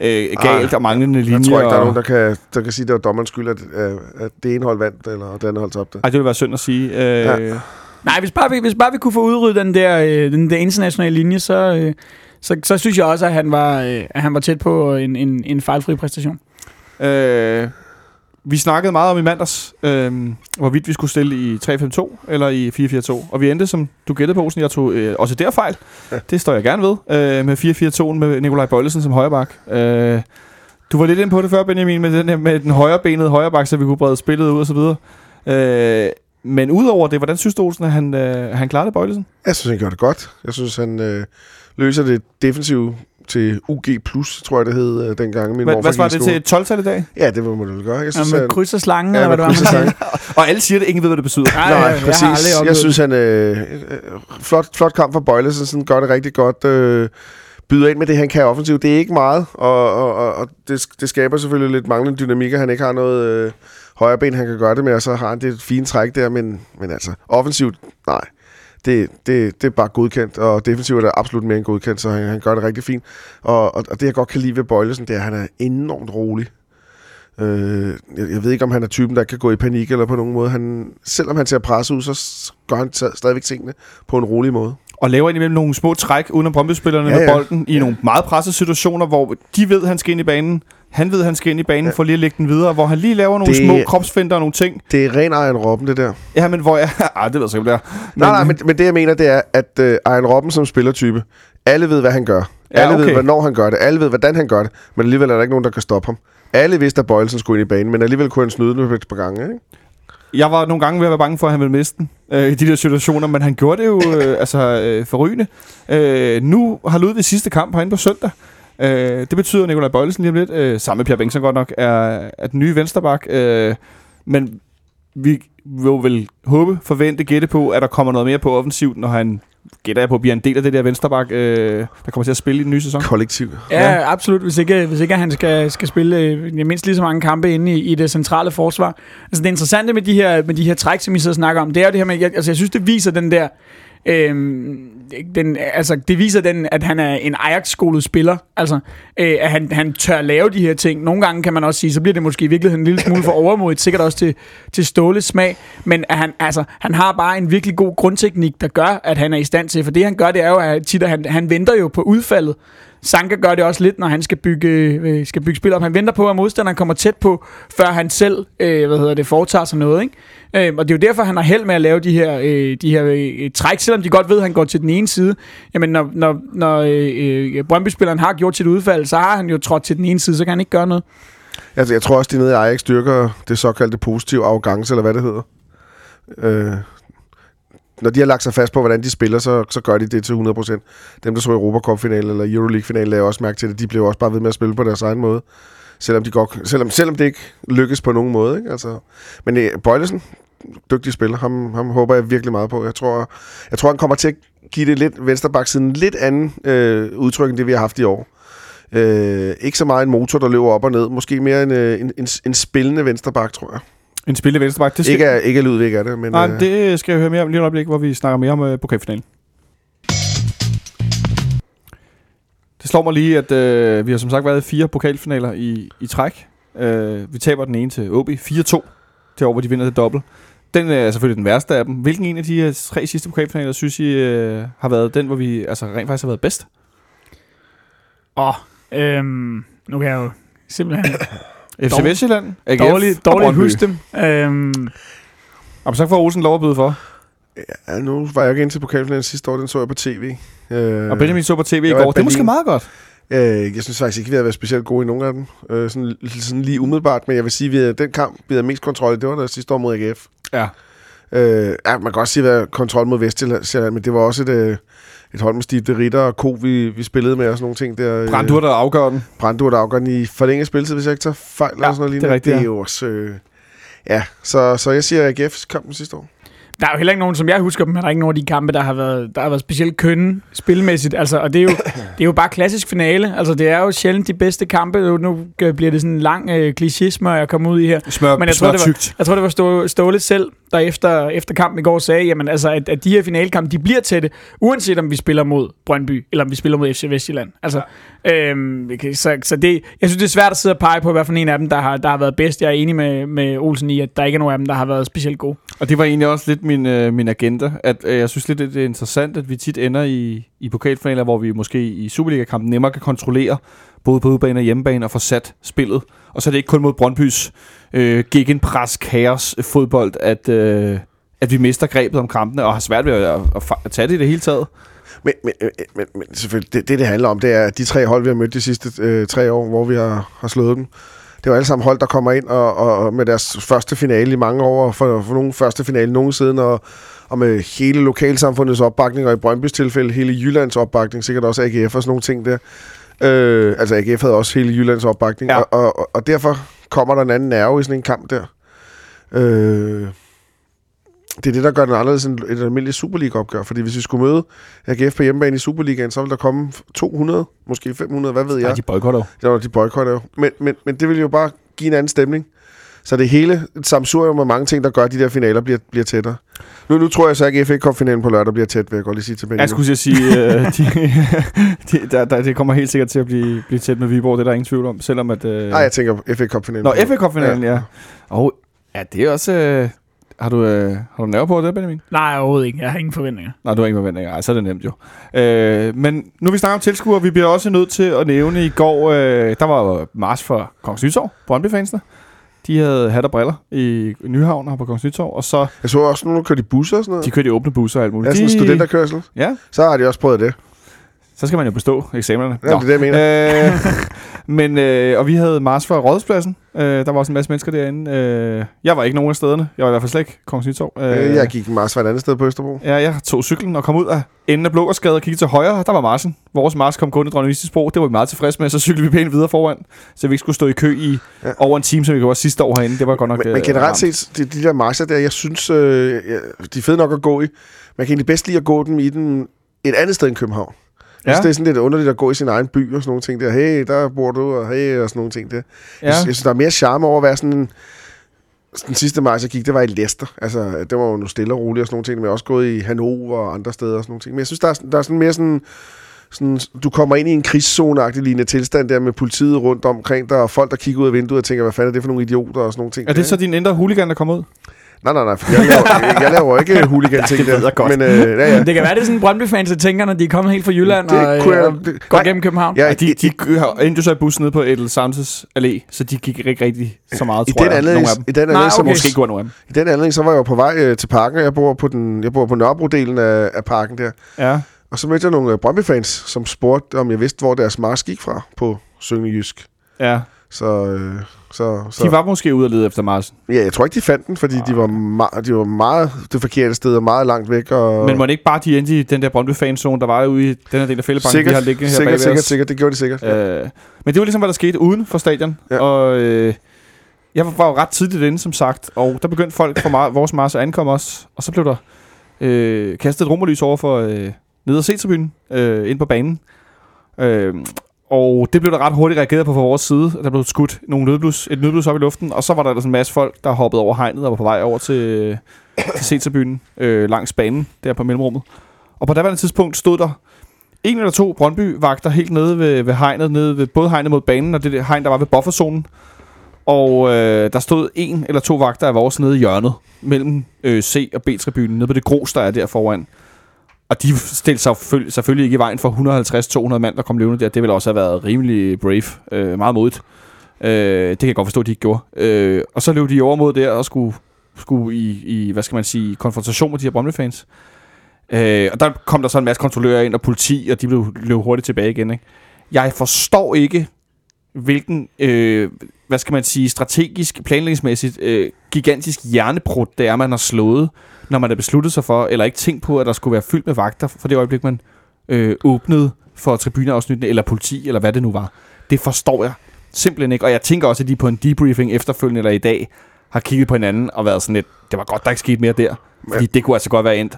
Speaker 2: øh, galt og manglende linjer.
Speaker 3: Jeg tror ikke, der er nogen,
Speaker 2: og-
Speaker 3: der kan, der kan sige, at det var dommerens skyld, at, at det ene hold vandt, eller det andet hold tabte.
Speaker 2: Ej, det ville være synd at sige. Øh, ja.
Speaker 4: nej, hvis bare, vi, hvis bare vi kunne få udryddet den der, øh, den der internationale linje, så, øh, så, så synes jeg også, at han var, øh, at han var tæt på en, en, en fejlfri præstation.
Speaker 2: Øh, vi snakkede meget om i mandags, øh, hvorvidt vi skulle stille i 3-5-2 eller i 4-4-2. Og vi endte, som du gættede på, jeg tog øh, også der fejl. Ja. (laughs) Det står jeg gerne ved. Øh, med 4-4-2 med Nikolaj Bøjlesen som højreback. Øh, du var lidt inde på det før, Benjamin, med den, her, med den højrebenede højreback, så vi kunne brede spillet ud og så videre. Øh, men udover det, hvordan synes du, Olsen, at han, øh, han klarede Bøjlesen?
Speaker 3: Jeg synes, han gør det godt. Jeg synes, han øh, løser det defensive til UG+, tror jeg, det hed øh, dengang. Min
Speaker 2: Hvad, hvad var det til et 12-tal i dag?
Speaker 3: Ja, det må man vel gøre. Jeg
Speaker 4: Ja,
Speaker 3: synes,
Speaker 4: med
Speaker 3: han,
Speaker 4: kryds og slangen,
Speaker 3: ja,
Speaker 4: eller hvad det var, man.
Speaker 2: Og alle siger det, ingen ved, hvad det betyder.
Speaker 4: Nej,
Speaker 3: Nej,
Speaker 4: jeg har
Speaker 3: præcis.
Speaker 4: aldrig
Speaker 3: Jeg,
Speaker 4: oplevet
Speaker 3: synes, han øh, øh, flot, flot kamp for Bøjlesen. Sådan gør det rigtig godt. Øh, byder ind med det, han kan offensivt. Det er ikke meget, og, og, og, og det, det skaber selvfølgelig lidt manglende dynamik, at han ikke har noget øh, højre ben, han kan gøre det med, og så har han det fine træk der, men, men altså, offensivt, nej. Det, det, det er bare godkendt, og defensivt er det absolut mere end godkendt, så han, han gør det rigtig fint. Og, og, og det, jeg godt kan lide ved Bøjlesen, det er, at han er enormt rolig. Øh, jeg, jeg ved ikke, om han er typen, der kan gå i panik eller på nogen måde. Han, selvom han ser presset ud, så gør han sta- stadigvæk tingene på en rolig måde.
Speaker 2: og laver indimellem nogle små træk uden om Brøndby-spillerne ja,
Speaker 3: Ja,
Speaker 2: med
Speaker 3: ja.
Speaker 2: bolden i nogle meget pressede situationer, hvor de ved, at han skal ind i banen. Han ved, at han skal ind i banen
Speaker 3: Ja.
Speaker 2: for lige at lægge den videre, hvor han lige laver nogle
Speaker 3: Det-
Speaker 2: små kropsfinder og nogle ting.
Speaker 3: Det er ren Ejern Robben, det der.
Speaker 2: Ja, men hvor jeg... (laughs) Ej, det ved jeg ikke, det er.
Speaker 3: Nej, nej, men, men det jeg mener, det er, at øh, Ejern Robben som spillertype, alle ved, hvad han gør.
Speaker 2: Ja,
Speaker 3: Alle
Speaker 2: okay.
Speaker 3: ved, hvornår han gør det. Alle ved, hvordan han gør det. Men alligevel er der ikke nogen, der kan stoppe ham. Alle vidste, at Bøjelsen skulle ind i banen, men alligevel kunne han snyde den et par gange. Ikke?
Speaker 2: Jeg var nogle gange ved at være bange for, at han ville miste den øh, i de der situationer, men han gjorde det jo (laughs) øh, altså, øh, forrygende. Øh, nu har Ludvig sidste kamp herinde på søndag. Øh, det betyder, at Nikolaj Bøjlesen lige om lidt, øh, sammen med Pierre Bengtsson godt nok, er, er den nye vensterbak. Øh, men vi vil vel håbe, forvente, gætte på, at der kommer noget mere på offensivt, når han gætter jeg på, bliver en del af det der vensterbak, øh, der kommer til at spille i den nye sæson.
Speaker 3: Kollektiv.
Speaker 4: Ja, ja, absolut. Hvis ikke, hvis ikke han skal, skal spille øh, mindst lige så mange kampe inde i, i det centrale forsvar. Altså det interessante med de her, med de her træk, som I så snakker om, det er jo det her med, jeg, altså jeg synes, det viser den der, Øhm, den, altså, det viser den, at han er en Ajax-skolet spiller. Altså, øh, at han, han tør lave de her ting. Nogle gange kan man også sige, så bliver det måske i virkeligheden en lille smule for overmodigt, sikkert også til, til Ståles smag. Men at han, altså, han har bare en virkelig god grundteknik, der gør, at han er i stand til. For det han gør, det er jo, at tit, at han, han venter jo på udfaldet. Sanka gør det også lidt, når han skal bygge, øh, skal bygge spil op. Han venter på, at modstanderen kommer tæt på, før han selv øh, hvad hedder det, foretager sig noget. Ikke? Øh, og det er jo derfor, han har held med at lave de her, øh, de her øh, træk, selvom de godt ved, at han går til den ene side. Jamen, når, når, når øh, øh, Brøndby-spilleren har gjort sit udfald, så har han jo trådt til den ene side, så kan han ikke gøre noget.
Speaker 3: Altså, jeg tror også, de nede i Ajax styrker det såkaldte positive arrogance, eller hvad det hedder. Øh, når de har lagt sig fast på, hvordan de spiller, så, så gør de det til 100%. Dem, der så Europa Cup-finalen eller Euroleague-finalen, lagde også mærke til det. De blev også bare ved med at spille på deres egen måde. Selvom, de godt, selvom, selvom det ikke lykkes på nogen måde. Ikke? Altså, men øh, Bøjlesen, dygtig spiller, ham, ham håber jeg virkelig meget på. Jeg tror, jeg tror han kommer til at give det lidt venstrebaksiden lidt anden øh, udtryk, end det vi har haft i år. Øh, ikke så meget en motor, der løber op og ned. Måske mere en, øh, en, en, en spillende venstreback, tror jeg.
Speaker 2: En spillende vensterbak. Det skal,
Speaker 3: Ikke, er, ikke er Ludvig er det, men...
Speaker 2: nej,
Speaker 3: øh,
Speaker 2: det skal jeg høre mere om lige et øjeblik, hvor vi snakker mere om øh, pokalfinalen. Det slår mig lige, at øh, vi har som sagt været i fire pokalfinaler i, i træk. Øh, vi taber den ene til OB 4-2, det år, hvor de vinder det dobbelt. Den er selvfølgelig den værste af dem. Hvilken en af de her tre sidste pokalfinaler, synes I, øh, har været den, hvor vi altså, rent faktisk har været bedst?
Speaker 4: Åh, øhm, nu kan jeg jo simpelthen
Speaker 2: FC
Speaker 4: Dårlig-
Speaker 2: Vestjylland, AGF
Speaker 4: dårligt,
Speaker 2: Brøndby.
Speaker 4: huske dem. Øhm,
Speaker 2: Og så får Olsen lov at byde for.
Speaker 3: Ja, nu var jeg ikke ind til pokalfinalen sidste år, den så jeg på tv. Øh,
Speaker 2: Og Benjamin så på tv i går. Det er måske meget godt.
Speaker 3: Øh, jeg synes faktisk ikke, vi har været specielt gode i nogen af dem. Øh, sådan, sådan lige umiddelbart, men jeg vil sige, at den kamp, vi havde mest kontrol i, det var der sidste år mod AGF.
Speaker 2: Ja.
Speaker 3: Øh, ja, man kan også sige, at vi havde kontrol mod Vestjylland, men det var også et, øh, et hold med Stig Ritter og Ko, vi, vi spillede med og sådan nogle ting der. Øh,
Speaker 2: Brandur, der afgør den.
Speaker 3: Brandur, der afgør den i forlænget spilletid, hvis jeg ikke tager fejl. eller sådan noget
Speaker 2: det er rigtigt,
Speaker 3: Det er
Speaker 2: ja.
Speaker 3: jo også... Øh, ja, så, så jeg siger AGF kampen sidste år.
Speaker 4: Der er jo heller ikke nogen, som jeg husker dem, er der ikke nogen af de kampe, der har været, der har været specielt kønne spilmæssigt. Altså, og det er, jo, (coughs) det er jo bare klassisk finale. Altså, det er jo sjældent de bedste kampe. Nu- bliver det sådan en lang øh, kliché jeg kommer ud i her.
Speaker 2: Smør,
Speaker 4: Men jeg
Speaker 2: smør
Speaker 4: tror, det var-
Speaker 2: tykt.
Speaker 4: Jeg tror, det var Stå, Ståle selv, der efter, efter kampen i går sagde, jamen, altså, at, at de her finalekampe, de bliver tætte, uanset om vi spiller mod Brøndby, eller om vi spiller mod FC Vestjylland. Altså, øhm, okay, så, så det, jeg synes, det er svært at sidde og pege på, hvad for en af dem, der har, der har været bedst. Jeg er enig med, med Olsen i, at der ikke er nogen af dem, der har været specielt gode.
Speaker 2: Og det var egentlig også lidt min, øh, min agenda, at øh, jeg synes lidt, det er interessant, at vi tit ender i, i pokalfinaler, hvor vi måske i Superliga-kampen nemmere kan kontrollere både på udebane og hjemmebane og få sat spillet. Og så er det ikke kun mod Brøndbys øh, gegenpres kaos fodbold, at, øh, at vi mister grebet om kampene og har svært ved at, at, at tage det i det hele taget.
Speaker 3: Men, men, men, men, men selvfølgelig, det, det, det handler om, det er, at de tre hold, vi har mødt de sidste øh, tre år, hvor vi har, har slået dem, det jo alle sammen hold, der kommer ind og, og, med deres første finale i mange år, og for, for nogle første finale nogensinde, og, og med hele lokalsamfundets opbakning, og i Brøndbys tilfælde hele Jyllands opbakning, sikkert også AGF og sådan nogle ting der. Øh, altså AGF havde også hele Jyllands opbakning,
Speaker 2: ja.
Speaker 3: og, og, og derfor kommer der en anden nerve i sådan en kamp der. Øh, det er det, der gør den anderledes end et almindeligt Superliga-opgør. Fordi hvis vi skulle møde AGF på hjemmebane i Superligaen, så ville der komme 200, måske 500, hvad ved jeg.
Speaker 2: Ja. de boykotter jo.
Speaker 3: Ja, de boykotter jo. Men, men, men det vil jo bare give en anden stemning. Så det hele et samsurium med mange ting, der gør, at de der finaler bliver, bliver tættere. Nu, nu tror jeg så, at FA Cup-finalen på lørdag bliver tæt, vil jeg godt lige sige til Benjamin.
Speaker 2: Jeg skulle sige, øh, (laughs) de, de, der, der, det kommer helt sikkert til at blive, blive tæt med Viborg, det er der ingen tvivl om, selvom at... Øh,
Speaker 3: Nej, jeg tænker FA Cup-finalen.
Speaker 2: Nå, FA Cup-finalen. Ja.
Speaker 3: ja.
Speaker 2: Og ja, det er også... Øh, har du, øh, har du nerve på det, Benjamin?
Speaker 4: Nej, overhovedet ikke. Jeg har ingen forventninger.
Speaker 2: Nej, du har ingen forventninger. Ej, så er det nemt jo. Øh, men nu vi snakker om tilskuere, vi bliver også nødt til at nævne i går, øh, der var jo march for Kongens Nytorv, Brøndby-fansene. De havde hat og briller i Nyhavn her på Kongens Nytorv, og så
Speaker 3: Jeg så også nogen, der kørte i busser og sådan noget.
Speaker 2: de kørte i åbne busser og alt
Speaker 3: Ja,
Speaker 2: muligt.
Speaker 3: sådan en
Speaker 2: de,
Speaker 3: studenterkørsel.
Speaker 2: Ja,
Speaker 3: Så har de også prøvet det.
Speaker 2: Så skal man jo bestå eksamenerne.
Speaker 3: Ja, det er det, jeg mener.
Speaker 2: Øh, (laughs) men, øh, og vi havde Mars for Rådhuspladsen. Øh, der var også en masse mennesker derinde. Øh, jeg var ikke nogen af stederne. Jeg var i hvert fald slet ikke Kongens Nytorv.
Speaker 3: Øh, jeg gik Mars fra et andet sted på Østerbro.
Speaker 2: Ja, jeg tog cyklen og kom ud af enden af Blågårdsgade og kiggede til højre. Der var Marsen. Vores Mars kom gående i Dronning Bro. Det var vi meget tilfredse med. Så cyklede vi pænt videre foran, så vi ikke skulle stå i kø i
Speaker 3: Ja.
Speaker 2: over en time, som vi gjorde sidste år herinde. Det var godt nok
Speaker 3: Men, men
Speaker 2: øh,
Speaker 3: generelt set, de, de der marcher der, jeg synes, øh, de er fede nok at gå i. Man kan egentlig bedst lide at gå dem i den et andet sted end København. Ja. Synes, det er sådan lidt underligt at gå i sin egen by og sådan nogle ting der. Hey, der bor du, og hey, og sådan nogle ting der. Ja. Jeg, synes, der er mere charme over at være sådan en... Den sidste maj, jeg gik, det var i Leicester. Altså, det var jo noget stille og roligt og sådan nogle ting. Men jeg har også gået i Hannover og andre steder og sådan nogle ting. Men jeg synes, der er, sådan- der er sådan mere sådan... Sådan, du kommer ind i en krigszone-agtig lignende tilstand der med politiet rundt omkring dig, og folk, der kigger ud af vinduet og tænker, hvad fanden er det for nogle idioter og sådan nogle ting.
Speaker 2: Er det så din indre hooligan, der kommer ud?
Speaker 3: Nej, nej, nej. for (laughs) Jeg laver, jeg laver ikke hooligan-ting
Speaker 2: det ved
Speaker 3: der.
Speaker 2: jeg godt.
Speaker 3: Men, øh, ja, ja.
Speaker 4: Det kan være, det er sådan Brøndby-fans, der tænker, når de er kommet helt fra Jylland
Speaker 3: Det
Speaker 4: og
Speaker 3: kunne jeg-
Speaker 4: øh,
Speaker 3: det-
Speaker 4: går
Speaker 3: nej.
Speaker 4: gennem København.
Speaker 3: Ja,
Speaker 2: Ja, de, de har- endte jo så i bussen nede på Edel Samses Allé, så de gik ikke rigtig så meget,
Speaker 3: I
Speaker 2: tror
Speaker 3: den
Speaker 2: jeg,
Speaker 3: anledning,
Speaker 2: nogle af dem.
Speaker 3: i den
Speaker 4: Nej,
Speaker 3: anledning, så
Speaker 4: okay.
Speaker 3: måske,
Speaker 2: Måske går nogle af dem.
Speaker 3: i den anledning, så var jeg jo på vej øh, til parken, og jeg bor på, den, jeg bor på Nørrebro-delen af, af parken der.
Speaker 2: Ja.
Speaker 3: Og så mødte jeg nogle øh, Brøndby-fans, som spurgte, om jeg vidste, hvor deres march gik fra på Sønge Jysk.
Speaker 2: ja.
Speaker 3: Så, øh, så, så
Speaker 2: De var måske ude og lede efter Marsen.
Speaker 3: ja, jeg tror ikke, de fandt den, fordi de var, ma- de var meget det forkerte sted og meget langt væk. Og
Speaker 2: Men må det ikke bare de endte i den der Brøndby-fanzone, der var ude i den her del af fældebanken, vi
Speaker 3: sikkert,
Speaker 2: har liggende her
Speaker 3: sikkert,
Speaker 2: bagved
Speaker 3: sikkert,
Speaker 2: os?
Speaker 3: sikkert, det gjorde de sikkert.
Speaker 2: Øh, men det var ligesom, hvad der skete uden for stadion.
Speaker 3: Ja.
Speaker 2: Og øh, jeg var, var jo ret tidligt inde, som sagt. Og der begyndte folk fra mar- vores mars at ankomme os. Og så blev der øh, kastet et rummerlys over for øh, nede og C-tribunen, øh, ind på banen. Øh, og det blev der ret hurtigt reageret på fra vores side. Der blev skudt nogle nødblus, et nødblus op i luften, og så var der sådan en masse folk, der hoppede over hegnet og var på vej over til, til Seterbyen øh, langs banen, der på mellemrummet. Og på daværende tidspunkt stod der en eller to Brøndby-vagter helt nede ved, ved hegnet, nede ved både hegnet mod banen og det der hegn, der var ved bufferzonen. Og øh, der stod en eller to vagter af vores nede i hjørnet, mellem øh, C- og B-tribunen, nede på det grus, der er der foran. Og de stillede sig selvfølgelig, selvfølgelig ikke i vejen for 150-200 mand, der kom levende der. Det ville også have været rimelig brave, øh, meget modigt. Øh, det kan jeg godt forstå, at de ikke gjorde. Øh, og så løb de over mod der og skulle, skulle i, i, hvad skal man sige, konfrontation med de her Brøndby-fans. Øh, og der kom der så en masse kontrollører ind og politi, og de blev løb hurtigt tilbage igen. Ikke? Jeg forstår ikke, hvilken, øh, hvad skal man sige, strategisk, planlægningsmæssigt, øh, gigantisk hjernebrud, det er, man har slået, når man har besluttet sig for, eller ikke tænkt på, at der skulle være fyldt med vagter, for det øjeblik, man øh, åbnede for tribuneafsnittene, eller politi, eller hvad det nu var. Det forstår jeg simpelthen ikke, og jeg tænker også, at de på en debriefing efterfølgende, eller i dag, har kigget på hinanden og været sådan lidt, det var godt, der ikke skete mere der, fordi det kunne altså godt være endt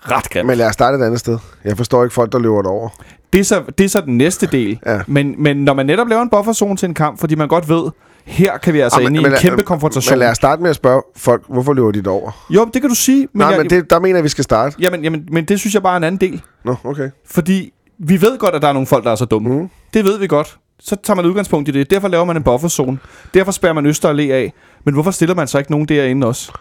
Speaker 2: ret grimt.
Speaker 3: Men lad os starte et andet sted. Jeg forstår ikke folk, der løber derover.
Speaker 2: Det er, så, det er så den næste del.
Speaker 3: Ja.
Speaker 2: Men, men når man netop laver en bufferzone til en kamp, fordi man godt ved, her kan vi altså
Speaker 3: Ah,
Speaker 2: inde i
Speaker 3: men
Speaker 2: en kæmpe konfrontation.
Speaker 3: Men lad os starte med at spørge folk, hvorfor løber de derover?
Speaker 2: Jo, det kan du sige. Men,
Speaker 3: Nej,
Speaker 2: jeg,
Speaker 3: men det, der mener jeg, vi skal starte.
Speaker 2: jamen, jamen, men det synes jeg bare er en anden del.
Speaker 3: Nå, okay.
Speaker 2: Fordi vi ved godt, at der er nogle folk, der er så dumme.
Speaker 3: Mm.
Speaker 2: Det ved vi godt. Så tager man udgangspunkt i det. Derfor laver man en bufferzone. Derfor spærrer man Øster Allé af. Men hvorfor stiller man så ikke nogen derinde også?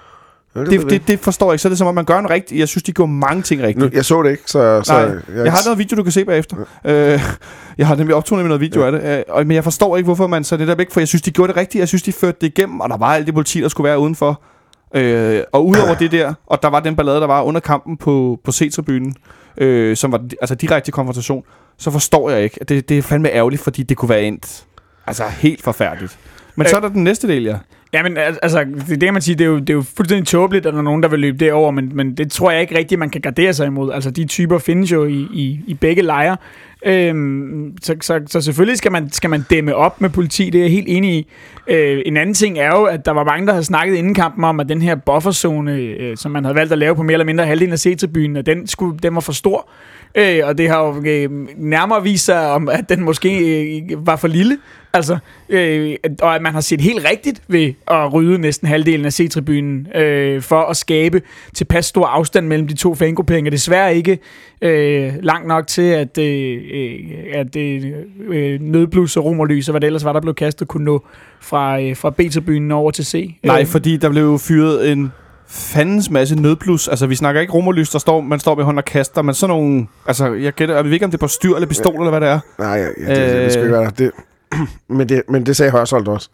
Speaker 3: Det,
Speaker 2: Det,
Speaker 3: det,
Speaker 2: forstår jeg ikke. Så er det som om, man gør en rigtig... Jeg synes, de gjorde mange ting rigtigt.
Speaker 3: jeg så det ikke, så... så
Speaker 2: Nej,
Speaker 3: jeg,
Speaker 2: Jeg har noget video, du kan se bagefter. Ja. Øh, (laughs) jeg har nemlig optaget med noget video ja. af det. Øh, og, men jeg forstår ikke, hvorfor man så netop ikke... For jeg synes, de gjorde det rigtigt. Jeg synes, de førte det igennem, og der var alt det politi, der skulle være udenfor. Øh, og udover (clears throat) det der, og der var den ballade, der var under kampen på, på C-tribunen, øh, som var altså direkte konfrontation, så forstår jeg ikke. Det, det er fandme ærgerligt, fordi det kunne være endt altså helt forfærdeligt. Men
Speaker 4: Øh.
Speaker 2: så er der den næste del, ja.
Speaker 4: Jamen, altså, det, er det man siger, det er, jo, det er jo fuldstændig tåbeligt, at der er nogen, der vil løbe derover, men, men det tror jeg ikke rigtigt, man kan gardere sig imod. Altså, de typer findes jo i, i, i begge lejre. Øhm, så, så, så selvfølgelig skal man, skal man dæmme op med politi, det er jeg helt enig i. Øh, en anden ting er jo, at der var mange, der havde snakket inden kampen om, at den her bufferzone, øh, som man havde valgt at lave på mere eller mindre halvdelen af C-tribunen, at den, skulle, den var for stor. Øh, og det har jo øh, nærmere vist sig, om, at den måske øh, var for lille. Altså, øh, og at man har set helt rigtigt ved at rydde næsten halvdelen af C-tribunen øh, for at skabe tilpas stor afstand mellem de to fangrupperinger. Desværre ikke øh, langt nok til, at, øh, øh, at øh, nødblus og romerlys og hvad det ellers var, der blev kastet, kunne nå fra, øh, fra B-tribunen over til C.
Speaker 2: Nej,
Speaker 4: Øh,
Speaker 2: fordi der blev fyret en fandens masse nødblus. Altså, vi snakker ikke romerlys, der står, man står med hånd og kaster, men sådan nogle... Altså, jeg gætter, jeg ved ikke, om det er på styr eller pistol, eller hvad det er.
Speaker 3: Nej, ja, ja, det, det, det skal
Speaker 2: Øh.
Speaker 3: ikke være der. Det, (clears throat) men, det, men det sagde Hørsholdt også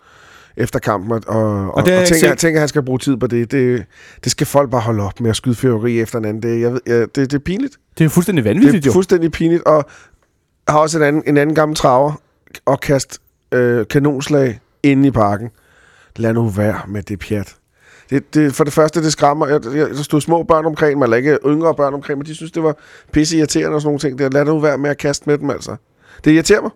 Speaker 3: efter kampen, og, og, og,
Speaker 2: det
Speaker 3: og
Speaker 2: jeg
Speaker 3: tænker, jeg tænker, at han skal bruge tid på det. det. Det skal folk bare holde op med at skyde fyrværkeri efter en anden. Det, jeg ved, ja, det, det er pinligt.
Speaker 2: Det er fuldstændig vanvittigt,
Speaker 3: Det er
Speaker 2: jo.
Speaker 3: fuldstændig pinligt, og jeg har også en anden, en anden gammel traver og kast øh, kanonslag inde i parken. Lad nu være med det pjat. Det, det, for det første, det skræmmer. Jeg, jeg, der stod små børn omkring mig, eller ikke yngre børn omkring mig. De synes, det var pisse irriterende og sådan nogle ting. Der. Lad nu være med at kaste med dem, altså. Det irriterer mig.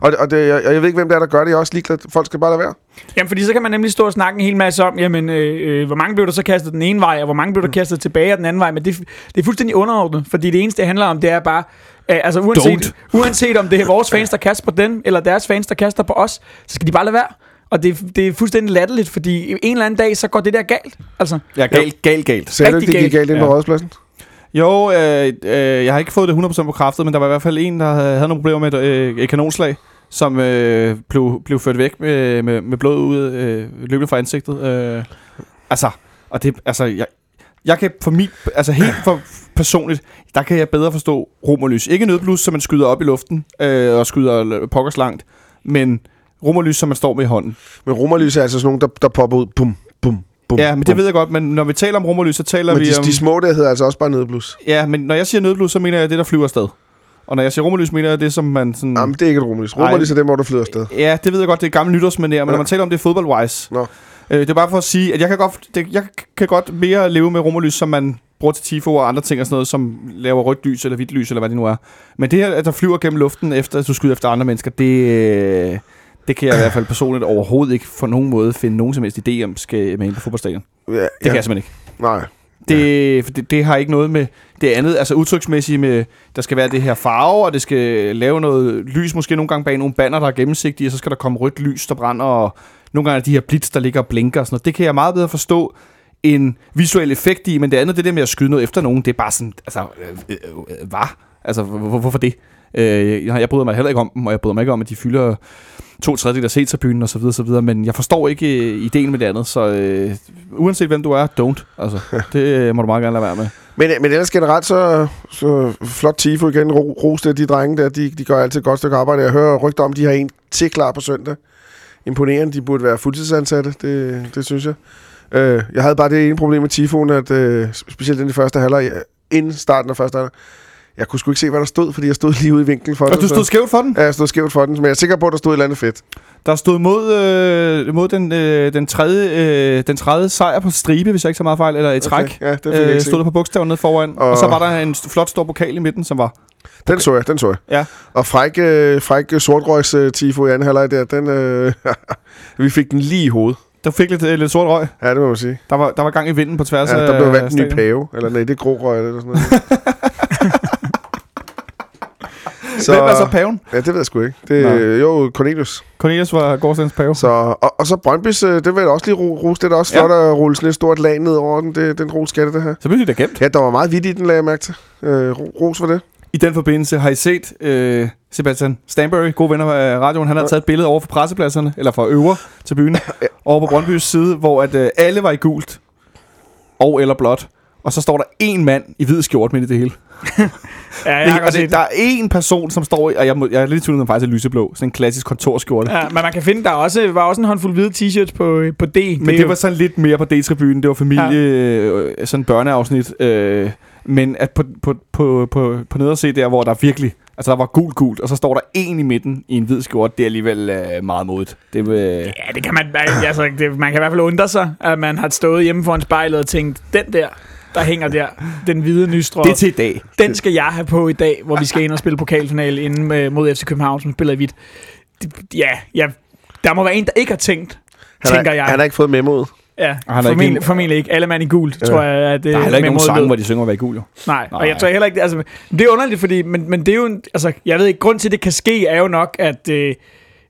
Speaker 3: Og, og det, jeg, jeg ved ikke, hvem det er, der gør det. Jeg er også ligeglad. Folk skal bare lade være.
Speaker 4: Jamen, fordi så kan man nemlig stå og snakke en hel masse om, jamen, øh, øh, hvor mange blev der så kastet den ene vej, og hvor mange blev der kastet tilbage den anden vej, men det, det er fuldstændig underordnet, fordi det eneste, det handler om, det er bare, øh, altså uanset, uanset om det er vores fans, der kaster på den, eller deres fans, der kaster på os, så skal de bare lade være. Og det, det er fuldstændig latterligt, fordi en eller anden dag, så går det der galt. Altså,
Speaker 2: Ja, galt, galt, galt.
Speaker 3: Sagde du det gik
Speaker 4: galt.
Speaker 3: galt ind på
Speaker 2: Ja.
Speaker 3: rådspladsen?
Speaker 2: Jo, øh, øh, jeg har ikke fået det 100% bekræftet, men der var i hvert fald en, der havde, havde nogle problemer med et, øh, et kanonslag, som øh, blev, blev ført væk med, med, med blod ud, øh, løbende fra ansigtet. Øh, altså, og det, altså, jeg, jeg kan for mit, altså helt for personligt, der kan jeg bedre forstå romerlys. Ikke nødblus, som man skyder op i luften øh, og skyder pokkers langt, men romerlys, som man står med i hånden.
Speaker 3: Men romerlys er altså sådan nogle, der, der popper ud. Bum, bum, bum.
Speaker 2: Ja, men det ved jeg godt, men når vi taler om romerlys, så taler
Speaker 3: Men
Speaker 2: vi
Speaker 3: de,
Speaker 2: om...
Speaker 3: de små der hedder altså også bare nødblus.
Speaker 2: Ja, men når jeg siger nødblus, så mener jeg det, der flyver afsted. Og når jeg siger romerlys, mener jeg det, som man sådan...
Speaker 3: Jamen, det er ikke et romerlys. Romerlys er dem, hvor du flyder afsted.
Speaker 2: Ja, det ved jeg godt, det er gammel nytårsmanér, men ja. når man taler om det fodboldwise,
Speaker 3: Nå.
Speaker 2: øh, det er bare for at sige, at jeg kan godt, det, jeg kan godt mere leve med romerlys, som man bruger til tifo og andre ting og sådan noget, som laver rødt lys eller hvidt lys, eller hvad det nu er. Men det her, at der flyver gennem luften, efter at du skyder efter andre mennesker, det, øh, det kan jeg i hvert fald personligt overhovedet ikke for nogen måde finde nogen som helst idé om, skal med ind på fodboldstadion. Det
Speaker 3: Ja,
Speaker 2: ja. kan jeg simpelthen ikke.
Speaker 3: Nej.
Speaker 2: Det, for det, det har ikke noget med det andet, altså udtryksmæssigt med, der skal være det her farve, og det skal lave noget lys, måske nogle gange bag nogle banner, der er gennemsigtige, og så skal der komme rødt lys, der brænder, og nogle gange er de her blitz, der ligger og blinker og sådan noget. Det kan jeg meget bedre forstå en visuel effekt i, men det andet, det der med at skyde noget efter nogen, det er bare sådan, altså, øh, øh, øh, hvad? Altså, hvor, hvor- hvorfor det? Øh, jeg, jeg bryder mig heller ikke om dem, og jeg bryder mig ikke om, at de fylder to tredjedel af C-tribunen og så videre, så videre, men jeg forstår ikke øh, ideen med det andet, så øh, uanset hvem du er, don't. Altså, (laughs) det øh, må du meget gerne lade være med.
Speaker 3: Men, men ellers generelt, så, så flot Tifo igen. Ro, ros det, de drenge der, de, de gør altid et godt stykke arbejde. Jeg hører rygter om, de har en til klar på søndag. Imponerende, de burde være fuldtidsansatte, det, det synes jeg. Øh, jeg havde bare det ene problem med Tifoen, at øh, specielt den i første halvleg, inden starten af første halvleg, jeg kunne sgu ikke se, hvad der stod, fordi jeg stod lige ude i vinklen for
Speaker 2: Og
Speaker 3: det.
Speaker 2: du
Speaker 3: så-
Speaker 2: stod skævt for den?
Speaker 3: Ja, jeg stod skævt for den, men jeg er sikker på, at der stod et eller andet fedt.
Speaker 2: Der stod mod, øh, mod den, øh, den, tredje, øh, den tredje sejr på stribe, hvis jeg ikke så meget fejl, eller i træk.
Speaker 3: Okay, ja, det fik jeg
Speaker 2: Øh, stod der på bogstaven nede foran. Og,
Speaker 3: Og-
Speaker 2: og så var der en flot stor pokal i midten, som var...
Speaker 3: Den så jeg, den så jeg.
Speaker 2: Ja.
Speaker 3: Og fræk, øh, fræk øh, sortrøgs øh, tifo i anden halvleg der, den, øh, (laughs) vi fik den lige i hovedet.
Speaker 2: Der fik lidt, øh, lidt sort røg.
Speaker 3: Ja, det må man sige.
Speaker 2: Der var, der var gang i vinden på tværs
Speaker 3: Ja,
Speaker 2: af
Speaker 3: der blev ny
Speaker 2: stadion.
Speaker 3: pave. Eller nej, det er grå røg eller sådan noget. (laughs)
Speaker 2: Så... Hvem er så paven?
Speaker 3: Ja, det ved jeg sgu ikke. Det
Speaker 2: Nå.
Speaker 3: er jo Cornelius.
Speaker 2: Cornelius var gårdsdagens pave.
Speaker 3: Så, og, og så Brøndby's, øh, det vil jeg også lige ro- rose. Det er også
Speaker 2: Ja.
Speaker 3: flot at rulle sådan et stort lag ned over den. Det, den ros skal det, her.
Speaker 2: Så blev det da gemt.
Speaker 3: Ja, der var meget vidt i den, lagde jeg mærke til. Øh, ro- ros for det.
Speaker 2: I den forbindelse har I set øh, Sebastian Stanbury, gode venner af radioen, han har taget et billede over for pressepladserne, eller fra øver til byen, (laughs) over på Brøndbys side, hvor at, øh, alle var i gult og eller blåt. Og så står der en mand i hvid skjort midt i det hele. (laughs)
Speaker 4: ja, jeg har
Speaker 2: det,
Speaker 4: set
Speaker 2: der er en person, som står i, og jeg, må, jeg er lidt i tvivl om, faktisk er lyseblå. Sådan en klassisk kontorskjorte. Ja,
Speaker 4: men man kan finde, der er også, var også en håndfuld hvide t-shirts på, på D.
Speaker 2: men det, det var sådan lidt mere på D-tribunen. Det var familie, ja. sådan børneafsnit. Øh, men at på, på, på, på, på se der, hvor der virkelig... Altså, der var gult gult, og så står der en i midten i en hvid skjorte. Det er alligevel øh, meget modigt. Det, øh,
Speaker 4: Ja, det kan man, altså, det, man kan i hvert fald undre sig, at man har stået hjemme foran spejlet og tænkt, den der, der hænger der, den hvide nystrå,
Speaker 2: det er til i dag.
Speaker 4: den skal jeg have på i dag, hvor vi skal ind og spille pokalfinale inden mod FC København, som spiller i hvidt. Det, ja, ja, der må være en, der ikke har tænkt,
Speaker 3: Han
Speaker 4: tænker
Speaker 3: har,
Speaker 4: jeg.
Speaker 3: han har ikke fået memoet.
Speaker 4: Ja,
Speaker 2: ikke
Speaker 4: formentlig,
Speaker 2: en-
Speaker 4: formentlig ikke. Alle mand i gult, tror jeg, at
Speaker 2: Der er heller ikke nogen
Speaker 4: lød.
Speaker 2: hvor de synger at være i gul, jo.
Speaker 4: Nej, og
Speaker 2: Nej.
Speaker 4: jeg tror heller ikke, altså, det er underligt, fordi, men, men det er jo, en, altså, jeg ved ikke, grund til, at det kan ske, er jo nok, at, øh,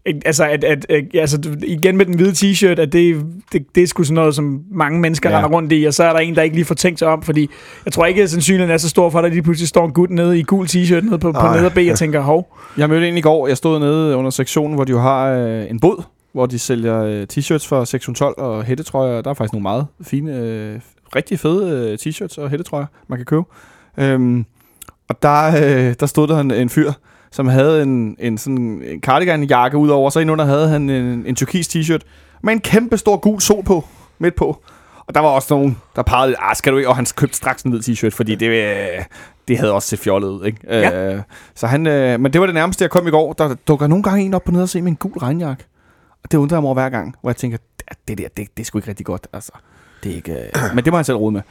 Speaker 4: ikke- altså, at, at, at altså, igen med den hvide t-shirt, at det, det, det er sgu sådan noget, som mange mennesker
Speaker 2: Ja.
Speaker 4: render rundt i, og så er der en, der ikke lige får tænkt sig om, fordi jeg tror ikke, at sandsynligheden er så stor for, at der lige pludselig står en gut nede i gul t-shirt nede på, på
Speaker 3: Ej.
Speaker 4: neder B, og tænker, hov,
Speaker 2: Jeg mødte en i går. Jeg stod nede under sektionen, hvor de jo har øh, en bod, hvor de sælger øh, t-shirts for sektion 12 og hættetrøjer. Der er faktisk nogle meget fine, øh, rigtig fede øh, t-shirts og hættetrøjer, man kan købe. Øhm, og der, øh, der stod der en, en fyr, som havde en, en, sådan, en cardigan-jakke udover, så indunder havde han en, en turkis t-shirt med en kæmpe stor gul sol på, midt på. Og der var også nogen, der pegede ah, skal du ikke? Og han købte straks en hvid t-shirt, fordi det, øh, det havde også set fjollet ud, ikke?
Speaker 4: Ja.
Speaker 2: Øh, så han, øh, men det var det nærmeste, jeg kom i går. Der dukker nogle gange en op på nede og se med en gul regnjakke. Og det undrer jeg mig over hver gang, hvor jeg tænker, "Det- der, det, det er sgu ikke rigtig godt. Altså, det er ikke, øh, men det må han selv rode med.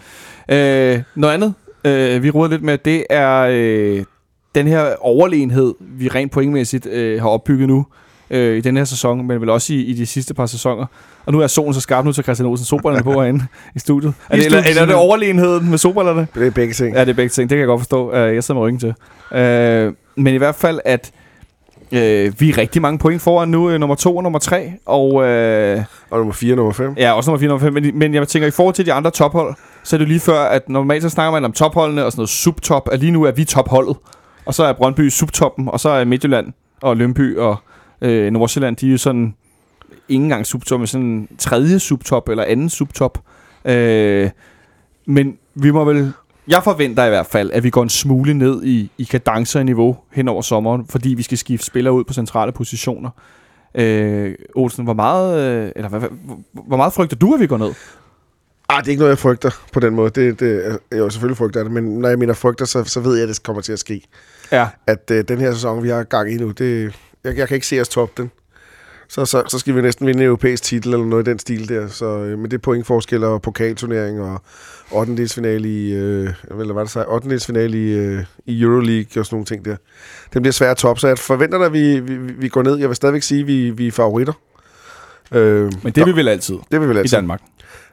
Speaker 2: Øh, noget andet, øh, vi roder lidt med, det er øh, den her overlegenhed, vi rent pointmæssigt øh, har opbygget nu, øh, i den her sæson, men vel også i, i de sidste par sæsoner. Og nu er solen så skarp, nu så Christian Olsen solbrillerne på herinde (laughs) i studiet. Er det, eller, eller er det overlegenheden med solbrillerne?
Speaker 3: Det er begge ting.
Speaker 2: Ja, det er begge ting. Det kan jeg godt forstå. Uh, jeg sidder med ryggen til. Uh, men i hvert fald, at uh, vi er rigtig mange point foran nu, uh, nummer to og nummer tre. Og, uh,
Speaker 3: Og nummer 4 og nummer 5.
Speaker 2: ja, også nummer fire og nummer fem. Men, men jeg tænker, i forhold til de andre tophold, så er det lige før, at normalt så snakker man om topholdene og sådan noget subtop. At lige nu er vi topholdet. Og så er Brøndby subtoppen, og så er Midtjylland og Lønby og øh, Nordsjælland, de er jo sådan ikke engang subtop, men sådan tredje subtop eller anden subtop. Øh, men vi må vel... Jeg forventer i hvert fald, at vi går en smule ned i, i kadence og niveau hen over sommeren, fordi vi skal skifte spillere ud på centrale positioner. Øh, Olsen, hvor meget, øh, eller hvad, hvor, meget frygter du, at vi går ned?
Speaker 3: Ah, det er ikke noget, jeg frygter på den måde. Det, det er jo selvfølgelig frygter det, men når jeg mener frygter, så, så ved jeg, at det kommer til at ske.
Speaker 2: Ja.
Speaker 3: At øh, den her sæson, vi har gang i nu, det, jeg, jeg kan ikke se os toppe den. Så, så, så skal vi næsten vinde en europæisk titel eller noget i den stil der. Så øh, med det pointforskel og pokalturnering og 8. finale i, øh, eller hvad det så, 8. finale i, øh, i Euroleague og sådan nogle ting der. Den bliver svært at toppe, så jeg forventer, at vi, vi, vi går ned. Jeg vil stadigvæk sige, at vi, vi er favoritter. Øh,
Speaker 2: Men det er vi vel altid
Speaker 3: det vil vi
Speaker 2: i
Speaker 3: altid.
Speaker 2: Danmark.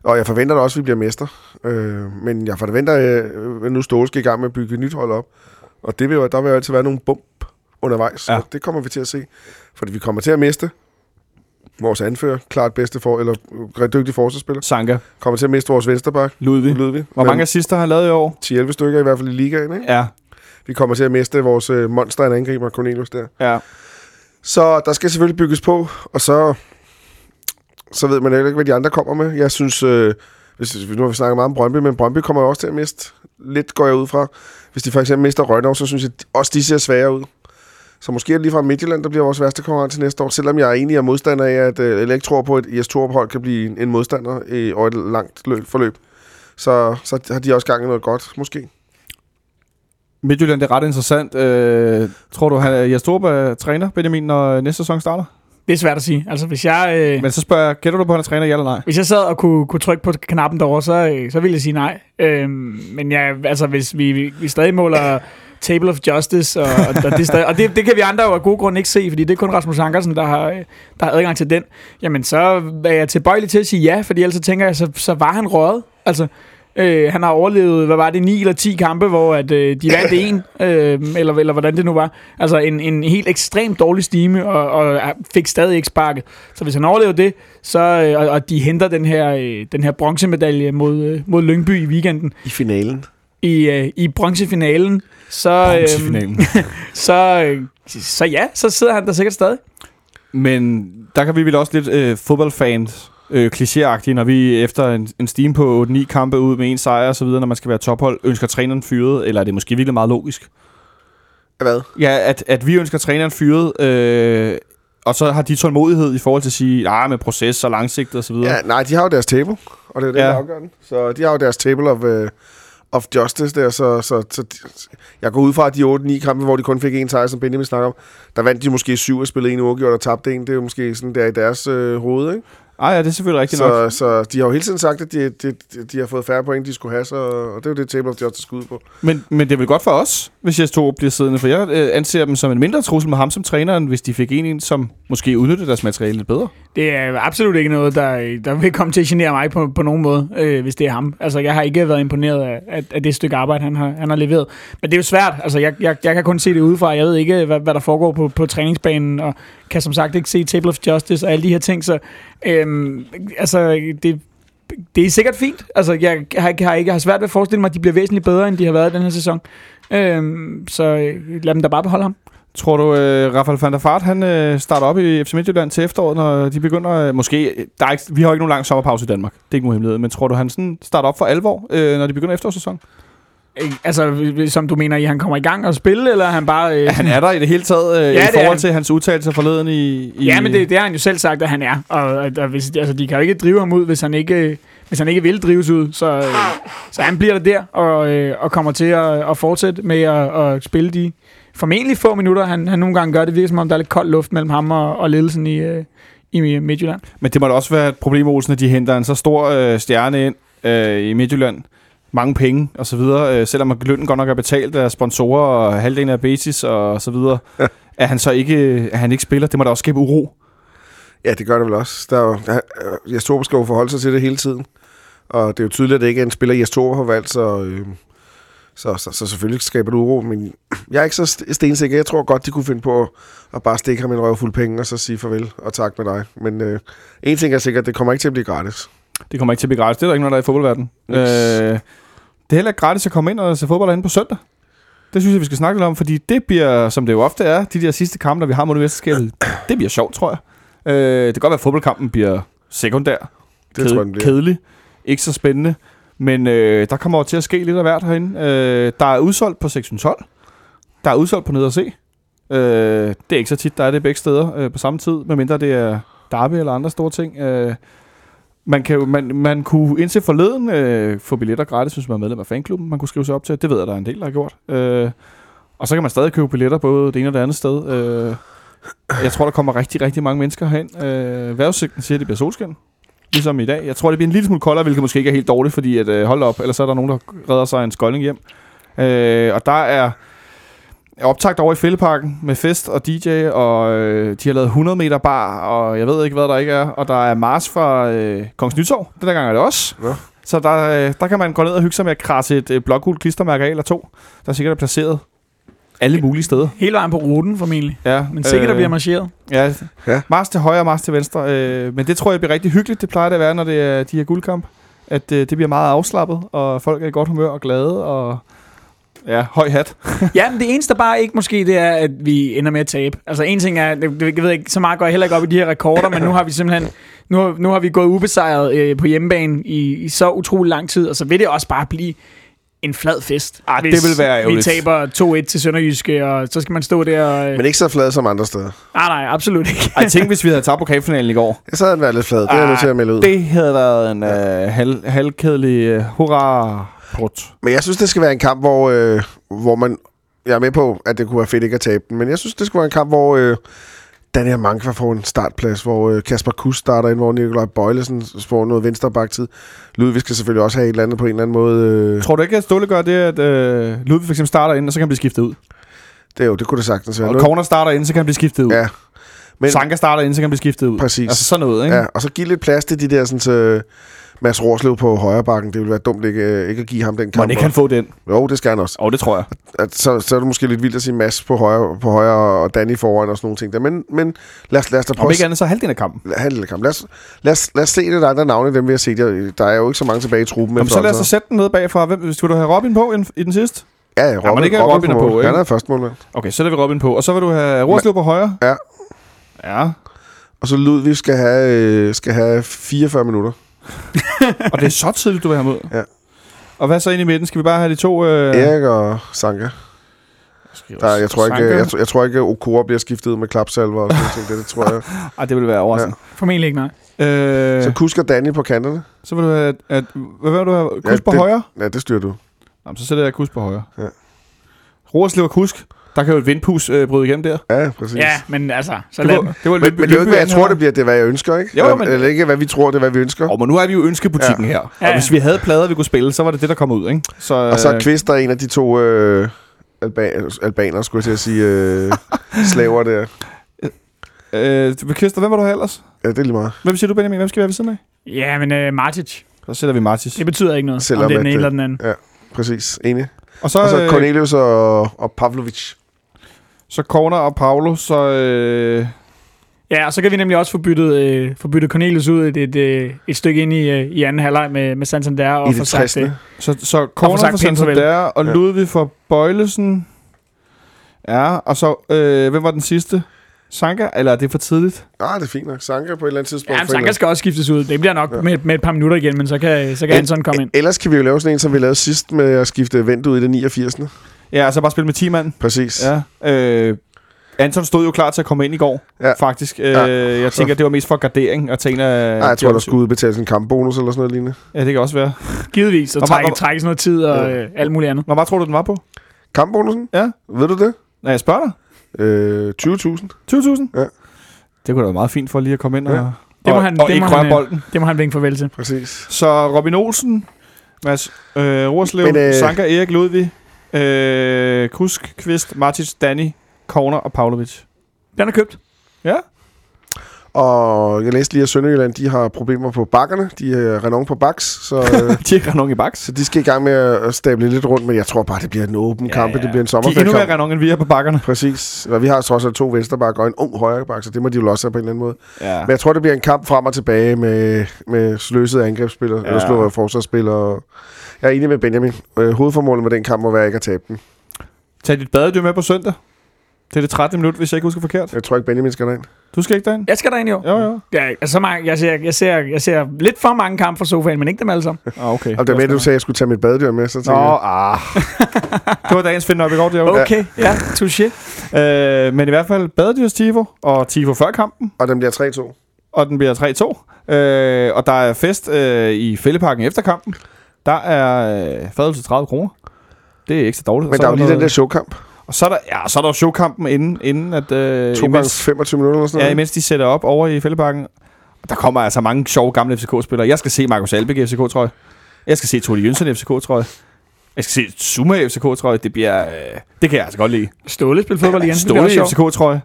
Speaker 3: Og jeg forventer da også, at vi bliver mester. Øh, men jeg forventer, øh, at nu Ståle skal i gang med at bygge et nyt hold op. Og det vil, der vil jo altid være nogle bump undervejs.
Speaker 2: Ja.
Speaker 3: Og det kommer vi til at se. Fordi vi kommer til at miste vores anfører, klart bedste for, eller øh, dygtig forsvarsspiller.
Speaker 2: Sanka,
Speaker 3: Kommer til at miste vores vensterbak,
Speaker 2: Ludvig.
Speaker 3: Ludvig.
Speaker 2: Hvor mange assister har han lavet i år?
Speaker 3: 10-11 stykker i hvert fald i ligaen, ikke?
Speaker 2: Ja,
Speaker 3: Vi kommer til at miste vores øh, monster, en angriber, Cornelius der.
Speaker 2: ja.
Speaker 3: Så der skal selvfølgelig bygges på, og så, så ved man heller ikke, hvad de andre kommer med. Jeg synes, øh, hvis, nu har vi snakket meget om Brøndby, men Brøndby kommer jo også til at miste. Lidt går jeg ud fra. Hvis de for eksempel mister Rønnow, så synes jeg også, de ser svære ud. Så måske er det lige fra Midtjylland, der bliver vores værste konkurrent til næste år, selvom jeg er enig af modstander af, at, øh, eller ikke tror på, at IS Torup-hold kan blive en, en modstander i, over et langt løb, forløb. Så, så har de også gang i noget godt, måske.
Speaker 2: Midtjylland, det er ret interessant. Øh, tror du, at Jes Torp er træner, Benjamin, når næste sæson starter?
Speaker 4: Det er svært at sige. Altså, hvis jeg, øh,
Speaker 2: Men så spørger jeg, gætter du på, at han er træner, ja eller nej?
Speaker 4: hvis jeg sad og kunne, kunne trykke på knappen derovre, så, øh, så ville jeg sige nej. Øhm, men ja, altså, hvis vi, vi, vi stadig måler Table of Justice, og, og, og, det, og det, det kan vi andre jo af gode grunde ikke se, fordi det er kun Rasmus Ankersen, der har, der har adgang til den. Jamen, så er jeg tilbøjelig til at sige ja, fordi ellers så tænker jeg, så, så var han røget. Altså, Øh, han har overlevet, hvad var det, 9 eller 10 kampe, hvor at, øh, de vandt (coughs) en, øh, eller, eller hvordan det nu var. Altså en, en helt ekstremt dårlig stime, og, og fik stadig ikke sparket. Så hvis han overlever det, så, øh, og, og de henter den her, øh, den her bronzemedalje mod, øh, mod Lyngby i weekenden,
Speaker 3: I finalen.
Speaker 4: i, øh, i bronzefinalen, så, øh,
Speaker 2: Bronzefinalen. (laughs)
Speaker 4: så, øh, så ja, så sidder han der sikkert stadig.
Speaker 2: Men der kan vi vel også lidt øh, fodboldfans øh, klichéagtige, når vi efter en, en steam på 8-9 kampe ud med en sejr og så videre, når man skal være tophold, ønsker træneren fyret, eller er det måske virkelig meget logisk?
Speaker 3: Hvad?
Speaker 2: Ja, at, at vi ønsker træneren fyret, øh, og så har de tålmodighed i forhold til at sige, ah, med proces og langsigtet og så videre.
Speaker 3: Ja, nej, de har jo deres table, og det er jo det,
Speaker 2: Ja.
Speaker 3: der afgør den. Så de har jo deres table of, uh, of justice der, så, så, så jeg går ud fra, at de 8-9 kampe, hvor de kun fik en sejr, som Benjamin snakker om, der vandt de måske syv og spillede en uafgjort og tabte en. Det er jo måske sådan der i deres øh, hoved, ikke?
Speaker 2: Ej, ja, det er selvfølgelig rigtigt nok.
Speaker 3: Så, så de har jo hele tiden sagt, at de, de, de, de har fået færre point, de skulle have, så, og det er jo det table of justice skal ud på.
Speaker 2: Men, men det er vel godt for os, hvis Jes Torup bliver siddende, for jeg øh, anser dem som en mindre trussel med ham som træneren, hvis de fik en, som måske udnyttede deres materiale lidt bedre.
Speaker 4: Det er absolut ikke noget, der, der vil komme til at genere mig på, på nogen måde, øh, hvis det er ham. Altså, jeg har ikke været imponeret af, af, af det stykke arbejde, han har, han har leveret. Men det er jo svært. Altså, jeg, jeg, jeg kan kun se det udefra. Jeg ved ikke, hvad, hvad der foregår på, på træningsbanen, og kan som sagt ikke se Table of Justice og alle de her ting. Så, øh, altså, det, det er sikkert fint. Altså, jeg har, jeg har ikke jeg har svært ved at forestille mig, at de bliver væsentligt bedre, end de har været i den her sæson. Øhm, så øh, lad dem da bare beholde ham.
Speaker 2: Tror du, øh, Rafael van der Fart, han øh, starter op i FC Midtjylland til efteråret, når de begynder... Øh, måske, der er ikke, vi har ikke nogen lang sommerpause i Danmark. Det er ikke nogen hemmelighed. Men tror du, han sådan starter op for alvor, øh, når de begynder efterårssæson?
Speaker 4: Øh, Altså, som du mener, at han kommer i gang og spille, eller er han bare... Øh,
Speaker 2: Han er der i det hele taget, øh,
Speaker 4: Ja,
Speaker 2: ja, i forhold til hans udtalelser forleden i... i
Speaker 4: Ja, men det, det har han jo selv sagt, at han er. Og, og, og hvis, altså, de kan jo ikke drive ham ud, hvis han ikke, hvis han ikke vil drives ud. Så, øh, så han bliver der der, og, øh, og kommer til at, at fortsætte med at, at spille de formentlig få minutter, han, han nogle gange gør. Det virker som om, der er lidt kold luft mellem ham og, og ledelsen i, øh, i Midtjylland.
Speaker 2: Men det må da også være et problem, Olsen, at de henter en så stor øh, stjerne ind øh, i Midtjylland. mange penge og så videre, øh, selvom lønnen godt nok er betalt af sponsorer og halvdelen af basis og så videre, at han så ikke, at han ikke spiller, det må da også skabe uro.
Speaker 3: Ja, det gør det vel også. Der er jo, der, Jes Torp skal jo forholde sig til det hele tiden. Og det er jo tydeligt, at det ikke er en spiller, Jes Torp har valgt, så, øh, så, så, så selvfølgelig skaber det uro. Men jeg er ikke så st- stensikker. Jeg tror godt, de kunne finde på at, at bare stikke ham en røvfuld penge, og så sige farvel og tak med dig. Men øh, en ting er sikkert, det kommer ikke til at blive gratis.
Speaker 2: Det kommer ikke til at blive gratis. Det er der ikke noget, der er i fodboldverdenen.
Speaker 3: Yes.
Speaker 2: Øh, det er heller ikke gratis at komme ind og se fodbold herinde på søndag. Det synes jeg, vi skal snakke lidt om, fordi det bliver, som det jo ofte er, de der sidste kampe, der vi har mod mesterskabet, det bliver sjovt, tror jeg. Øh, det kan godt være, at fodboldkampen bliver sekundær,
Speaker 3: Det tror jeg, den bliver.
Speaker 2: kedelig, ikke så spændende, men øh, der kommer jo til at ske lidt af hvert herinde. Øh, der er udsolgt på 612. der er udsolgt på ned og se. Øh, det er ikke så tit, der er det begge steder øh, på samme tid, medmindre det er derby eller andre store ting. Øh, man, kan, man, man kunne indtil forleden øh, få billetter gratis, hvis man er medlem af fanklubben. Man kunne skrive sig op til. Det ved jeg, der er en del, der har gjort. Øh, og så kan man stadig købe billetter både det ene og det andet sted. Øh, jeg tror, der kommer rigtig, rigtig mange mennesker herind. Øh, vejrudsigten siger, at det bliver solskin. Ligesom i dag. Jeg tror, det bliver en lille smule koldere, hvilket måske ikke er helt dårligt, fordi at, øh, hold op, ellers er der nogen, der redder sig en skoldning hjem. Øh, og der er optagt over i Fældeparken med fest og DJ, og øh, de har lavet 100 meter bar, og jeg ved ikke, hvad der ikke er. Og der er Mars fra øh, Kongens Nytorv. Den der gang er det også.
Speaker 3: Ja.
Speaker 2: Så der, øh, der kan man gå ned og hygge sig med at krasse et øh, blågult klistermærke af eller to, der sikkert er placeret alle mulige steder.
Speaker 4: Hele vejen på ruten formentlig.
Speaker 2: Ja,
Speaker 4: Men sikkert, der bliver marcheret.
Speaker 2: Ja,
Speaker 3: Ja.
Speaker 2: Mars til højre og Mars til venstre. Øh, men det tror jeg bliver rigtig hyggeligt. Det plejer det at være, når det er de her guldkamp. At øh, det bliver meget afslappet, og folk er i godt humør og glade, og ja, høj hat. (laughs)
Speaker 4: Ja, men det eneste der bare ikke måske, det er, at vi ender med at tabe. Altså en ting er, det, det, jeg ved ikke, så meget går jeg heller ikke op i de her rekorder, men nu har vi simpelthen, nu, har- nu har vi gået ubesejret øh, på hjemmebane i, i så utrolig lang tid, og så vil det også bare blive en flad fest.
Speaker 2: Ah, det vil være
Speaker 4: vi
Speaker 2: ærgerligt.
Speaker 4: taber 2-1 til Sønderjyske, og så skal man stå der og...
Speaker 3: Men ikke så flad som andre steder.
Speaker 4: Nej, nej, absolut ikke.
Speaker 2: Ej, tænk, hvis vi havde tabt pokalfinalen i går. (laughs)
Speaker 3: Jeg så havde den været lidt flad. Det er jeg nødt til at melde ud.
Speaker 2: Det havde været en øh, halv, halvkedelig øh, hurra brut.
Speaker 3: Men jeg synes, det skal være en kamp, hvor, øh, hvor man... Jeg er med på, at det kunne være fedt ikke at tabe den, men jeg synes, det skal være en kamp, hvor øh, Daniel Mankva får en startplads, hvor øh, Kasper Kus starter ind, hvor Nikolaj Bøjlesen får noget venstrebaktid. Ludvig skal selvfølgelig også have et eller andet på en eller anden måde. Øh,
Speaker 2: Tror du ikke, at Ståle gør det, at øh, Ludvig for eksempel starter ind, og så kan han blive skiftet ud?
Speaker 3: det, er jo, det kunne det sagtens være.
Speaker 2: Og Corner starter ind, så kan han blive skiftet ud.
Speaker 3: Ja,
Speaker 2: Men,
Speaker 3: men,
Speaker 2: Sanka starter ind, så kan han blive skiftet ud.
Speaker 3: Præcis.
Speaker 2: Altså sådan noget, ikke?
Speaker 3: ja, og så give lidt plads til de der sådan, så, Mads Rorslev på højre bakken. Det ville være dumt ikke, øh, ikke at give ham den kamp.
Speaker 2: han ikke kan få den?
Speaker 3: Jo, det skal han også.
Speaker 2: Og det tror jeg.
Speaker 3: At, så, så er det måske lidt vildt at sige Mads på højre, på højre og Danny foran og sådan nogle ting der. Men, men lad, os, lad os da
Speaker 2: Om
Speaker 3: prøve
Speaker 2: ikke andet, så halvdelen af kampen.
Speaker 3: at have en lille kamp. Lad os, lad, os, lad os se det, der er andre navne, dem vi har set. Der, er jo ikke så mange tilbage i truppen.
Speaker 2: Jamen, så lad os så sætte den ned bagfra. Hvem, hvis du have Robin på i den- i den sidste?
Speaker 3: Ja, ja,
Speaker 2: men ikke Robin er på,
Speaker 3: mål.
Speaker 2: ikke?
Speaker 3: Han er første målmand.
Speaker 2: Okay, så er vi Robin på. Og så vil du have Rorslev på højre?
Speaker 3: Ja.
Speaker 2: Ja.
Speaker 3: Og så Ludvig skal have, øh, skal have 44 minutter. (laughs)
Speaker 2: Og det er så tidligt, du vil have mod.
Speaker 3: Ja.
Speaker 2: Og hvad så ind i midten? Skal vi bare have de to... Øh...
Speaker 3: Erik og Sanka. Der, jeg, tror ikke, jeg, jeg, tror ikke, Okora bliver skiftet med klapsalver og sådan noget. Det, det tror jeg. (laughs)
Speaker 2: Ej, det vil være overraskende.
Speaker 4: Formentlig ikke, nej.
Speaker 2: Ja. Øh,
Speaker 3: Så Kusk og Danny på kanterne.
Speaker 2: så vil du have... At, hvad vil du have? Kusk
Speaker 3: Ja,
Speaker 2: på
Speaker 3: det-
Speaker 2: højre?
Speaker 3: Ja, det styrer du.
Speaker 2: Jamen, så sætter jeg Kusk på højre.
Speaker 3: Ja.
Speaker 2: Rorslev og Kusk. Der kan jo et vindpus øh, bryde igennem der.
Speaker 3: Ja, præcis.
Speaker 4: Ja, men altså, så
Speaker 2: Det var, det var
Speaker 3: Men, men det er jo ikke, hvad jeg tror, det bliver. Det er, hvad jeg ønsker, ikke?
Speaker 2: Jo,
Speaker 3: Eller-
Speaker 2: men-
Speaker 3: Eller ikke, hvad vi tror, det er, hvad vi ønsker.
Speaker 2: Og men nu er vi jo ønskebutikken ja. her. Og
Speaker 4: Ja, ja.
Speaker 2: hvis vi havde plader, vi kunne spille, så var det det, der kom ud, ikke? Så,
Speaker 3: Og så er
Speaker 2: øh,
Speaker 3: Kvist der en af de to øh, alba- albanere, skulle jeg til at sige, øh, (laughs) slaver der.
Speaker 2: øh, Christer, hvem var du have ellers?
Speaker 3: Ja, det er lige meget.
Speaker 2: Hvem siger du, Benjamin? Hvem skal vi have ved siden af?
Speaker 4: Ja, men uh, Martic,
Speaker 2: Så sætter vi Martis.
Speaker 4: det betyder ikke noget,
Speaker 3: Selvom
Speaker 4: om det er den ene
Speaker 3: øh,
Speaker 4: eller den anden.
Speaker 3: Præcis, enig.
Speaker 2: Og så,
Speaker 3: Og så
Speaker 2: øh,
Speaker 3: Cornelius og, og Pavlovic.
Speaker 2: Så Corner og Paolo, så... Øh,
Speaker 4: Ja, og så kan vi nemlig også få byttet, øh, få byttet Cornelius ud et, et, øh, et stykke ind i, øh, i anden halvleg med, med Santander og
Speaker 3: I det
Speaker 4: sagt
Speaker 3: 60.
Speaker 4: det.
Speaker 2: så, så Corner for. Santander, og
Speaker 3: Ja.
Speaker 2: Ludvig for Bøjlesen. Ja, og så... Øh, hvem var den sidste? Sanka? Eller er det for tidligt?
Speaker 3: Ah, det er fint nok. Sanka på et eller andet tidspunkt.
Speaker 4: Ja,
Speaker 3: en
Speaker 4: Sanka skal også skiftes ud. Det bliver nok ja. med, med et par minutter igen, men så kan, så kan Anton komme ind.
Speaker 3: Ellers kan vi jo lave sådan en, som vi lavede sidst med at skifte Vendt ud i det 89.
Speaker 2: Ja, altså bare spille med 10 mand.
Speaker 3: Præcis.
Speaker 2: Ja. Øh, Anton stod jo klar til at komme ind i går,
Speaker 3: Ja.
Speaker 2: faktisk. Øh,
Speaker 3: Ja.
Speaker 2: jeg tænker, det var mest for gardering at tage en af...
Speaker 3: Nej, jeg tror,
Speaker 2: de
Speaker 3: der skulle udbetales en kampbonus eller sådan noget lignende.
Speaker 2: Ja, det kan også være.
Speaker 4: Givetvis, og trække, trække sådan noget tid og
Speaker 3: Ja.
Speaker 4: øh, alt muligt andet.
Speaker 2: Hvor meget tror du, den var på?
Speaker 3: Kampbonusen?
Speaker 2: Ja.
Speaker 3: Ved du det?
Speaker 2: Nej, jeg spørger dig.
Speaker 3: Øh, 20.000.
Speaker 2: 20.000?
Speaker 3: Ja.
Speaker 2: Det kunne da være meget fint for lige at komme ind
Speaker 3: Ja.
Speaker 2: og,
Speaker 4: Det må
Speaker 2: og,
Speaker 4: han-
Speaker 2: og
Speaker 4: det
Speaker 2: ikke
Speaker 4: må han, øh,
Speaker 2: bolden.
Speaker 4: Det må han vinke farvel til.
Speaker 3: Præcis.
Speaker 2: Så Robin Olsen, Mads. Øh, Rorslev,
Speaker 3: Men,
Speaker 2: øh, Sanka, Erik, Ludvig, øh, Kusk, Kvist, Martic, Danny, Korner og Pavlovic.
Speaker 4: Den er købt.
Speaker 2: Ja.
Speaker 3: Og jeg læste lige, at Sønderjylland de har problemer på bakkerne. De er Renault på baks, så, (laughs) øh,
Speaker 2: De er nogen i baks.
Speaker 3: så de skal i gang med at stable lidt rundt. Men jeg tror bare, det bliver en åben kamp. Det bliver en
Speaker 2: De er endnu
Speaker 3: sommerferiekamp.
Speaker 2: mere Renon, end vi er på bakkerne.
Speaker 3: Præcis. Og vi har trods alt to venstrebakker og en ung højreback, så det må de jo også have på en eller anden måde.
Speaker 2: Ja.
Speaker 3: Men jeg tror, det bliver en kamp frem og tilbage med, med sløsede angrebsspillere, ja.
Speaker 2: Ja.
Speaker 3: eller slåede forsvarsspillere. Jeg er enig med Benjamin. Øh, hovedformålet med den kamp må være ikke at tabe den.
Speaker 2: Tag dit badedyr med på søndag. Det er det 13. minut, hvis jeg ikke husker forkert.
Speaker 3: Jeg tror ikke, Benjamin skal derind.
Speaker 2: Du skal ikke derind?
Speaker 4: Jeg skal derind år.
Speaker 2: Jo, jo.
Speaker 4: Ja, altså, så mange, jeg, ser, jeg, ser, jeg ser lidt for mange kampe fra sofaen, men ikke dem alle sammen. (laughs)
Speaker 2: Ah, okay.
Speaker 3: Og det var med, du sagde, at jeg skulle tage mit badedyr med, så tænkte
Speaker 2: Nå,
Speaker 3: jeg,
Speaker 2: ah. (laughs) det var dagens finde op i går, det var.
Speaker 4: Okay, ja, touché.
Speaker 2: Øh, men i hvert fald badedyrs Tifo, og Tifo før kampen,
Speaker 3: og den bliver 3-2.
Speaker 2: og den bliver 3-2. Øh, og der er fest øh, i Fælleparken efter kampen. Der er øh, fadøl til 30 kroner. Det er ikke så dårligt.
Speaker 3: Men
Speaker 2: så
Speaker 3: der er jo lige
Speaker 2: noget-
Speaker 3: den der showkamp.
Speaker 2: Og så er der, ja, så er der jo showkampen inden, inden at... Øh,
Speaker 3: To gange
Speaker 2: imens,
Speaker 3: 25 minutter eller sådan
Speaker 2: ja,
Speaker 3: noget.
Speaker 2: imens de sætter op over i Fælleparken. Der kommer altså mange sjove gamle FCK-spillere. Jeg skal se Markus Albeck i FCK, tror jeg. Jeg skal se Tony Jønsson i FCK, tror jeg. Jeg skal se Zuma i FCK, tror jeg. Det bliver... Øh, det kan jeg altså godt lide.
Speaker 4: Ståle spil fodbold igen.
Speaker 2: Ståle. FCK, tror jeg.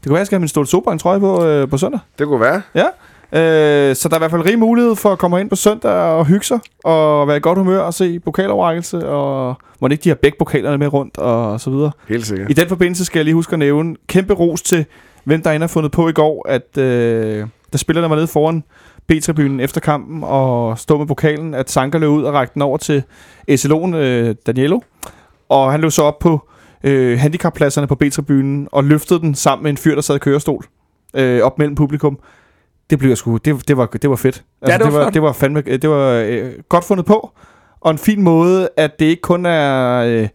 Speaker 2: Det kunne være, jeg skal have min Ståle Soba trøje på, øh, på søndag.
Speaker 3: Det kunne være.
Speaker 2: Ja. Øh, så der er i hvert fald rig mulighed for at komme ind på søndag og hygge sig, og være i godt humør og se pokaloverrækkelse, og må ikke de har begge pokalerne med rundt, og så videre.
Speaker 3: Helt sikkert.
Speaker 2: I den forbindelse skal jeg lige huske at nævne kæmpe ros til, hvem der har fundet på i går, at øh, der spillerne var nede foran B-tribunen efter kampen og stod med pokalen, at Sanka løb ud og rakte den over til Eselon øh, Danielo. Og han løb så op på øh, handicappladserne på B-tribunen og løftede den sammen med en fyr, der sad i kørestol øh, op mellem publikum. Det blev jeg sgu, det, det, var, det var fedt. Altså,
Speaker 4: det var
Speaker 2: det, var,
Speaker 4: flot.
Speaker 2: det var fandme, det var øh, godt fundet på, og en fin måde, at det ikke kun er... Øh,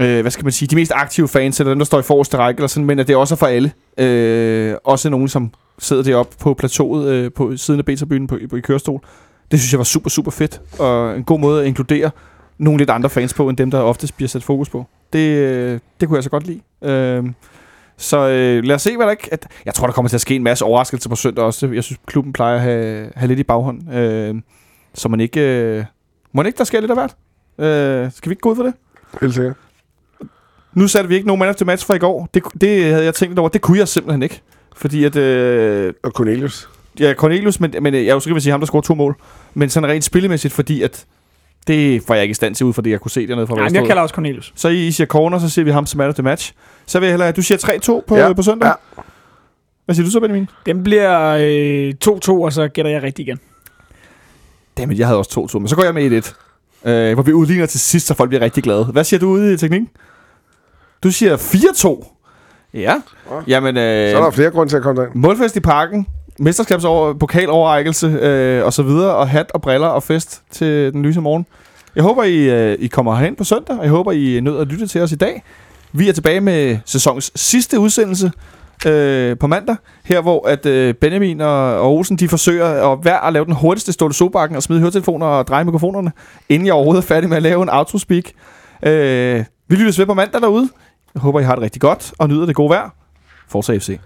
Speaker 2: øh, hvad skal man sige, de mest aktive fans, eller dem, der står i forreste række, eller sådan, men at det også er for alle. Øh, også nogen, som sidder deroppe på plateauet øh, på siden af beta-byen på, på, i kørestol. Det synes jeg var super, super fedt, og en god måde at inkludere nogle lidt andre fans på, end dem, der oftest bliver sat fokus på. Det, øh, det kunne jeg så godt lide. Øh, så øh, lad os se, hvad der ikke... At, jeg tror, der kommer til at ske en masse overraskelser på søndag også. Jeg synes, klubben plejer at have, have lidt i baghånd. Øh, så man ikke... Øh, må ikke, der sker lidt af hvert? Øh, skal vi ikke gå ud for det?
Speaker 3: Helt sikkert.
Speaker 2: Nu satte vi ikke nogen man efter match fra i går. Det, det havde jeg tænkt lidt over. Det kunne jeg simpelthen ikke. Fordi at... Øh,
Speaker 3: Og Cornelius.
Speaker 2: ja, Cornelius, men, men øh, jeg er jo sikker sige ham, der scorede to mål. Men sådan rent spillemæssigt, fordi at... Det var jeg ikke i stand til ud fra det, jeg kunne se dernede fra
Speaker 4: Nej, jeg kalder også Cornelius.
Speaker 2: Så I, I siger corner, så siger vi ham som man of the match. Så vil jeg hellere du siger 3-2 på,
Speaker 3: Ja,
Speaker 2: på søndag.
Speaker 3: ja.
Speaker 2: Hvad siger du så, Benjamin?
Speaker 4: Den bliver øh, 2-2, og så gætter jeg rigtigt igen.
Speaker 2: Dammit, jeg havde også 2-2, men så går jeg med 1-1. Øh, hvor vi udligner til sidst, så folk bliver rigtig glade. Hvad siger du ude i teknikken? Du siger 4-2. Ja.
Speaker 3: Ja.
Speaker 2: Jamen, øh,
Speaker 3: Så er der flere grunde til at komme derind.
Speaker 2: målfest i parken, mesterskabsover, pokaloverækkelse øh, og så videre, og hat og briller og fest til den lyse morgen. Jeg håber, I, øh, I kommer herhen på søndag, og jeg håber, I nød at lytte til os i dag. Vi er tilbage med sæsonens sidste udsendelse øh, på mandag, her hvor at øh, Benjamin og, og Olsen, de forsøger at være at lave den hurtigste stående sobakken og smide høretelefoner og dreje mikrofonerne, inden jeg overhovedet er færdig med at lave en autospeak. Øh, vi lyttes ved på mandag derude. Jeg håber, I har det rigtig godt og nyder det gode vejr. Forza FC.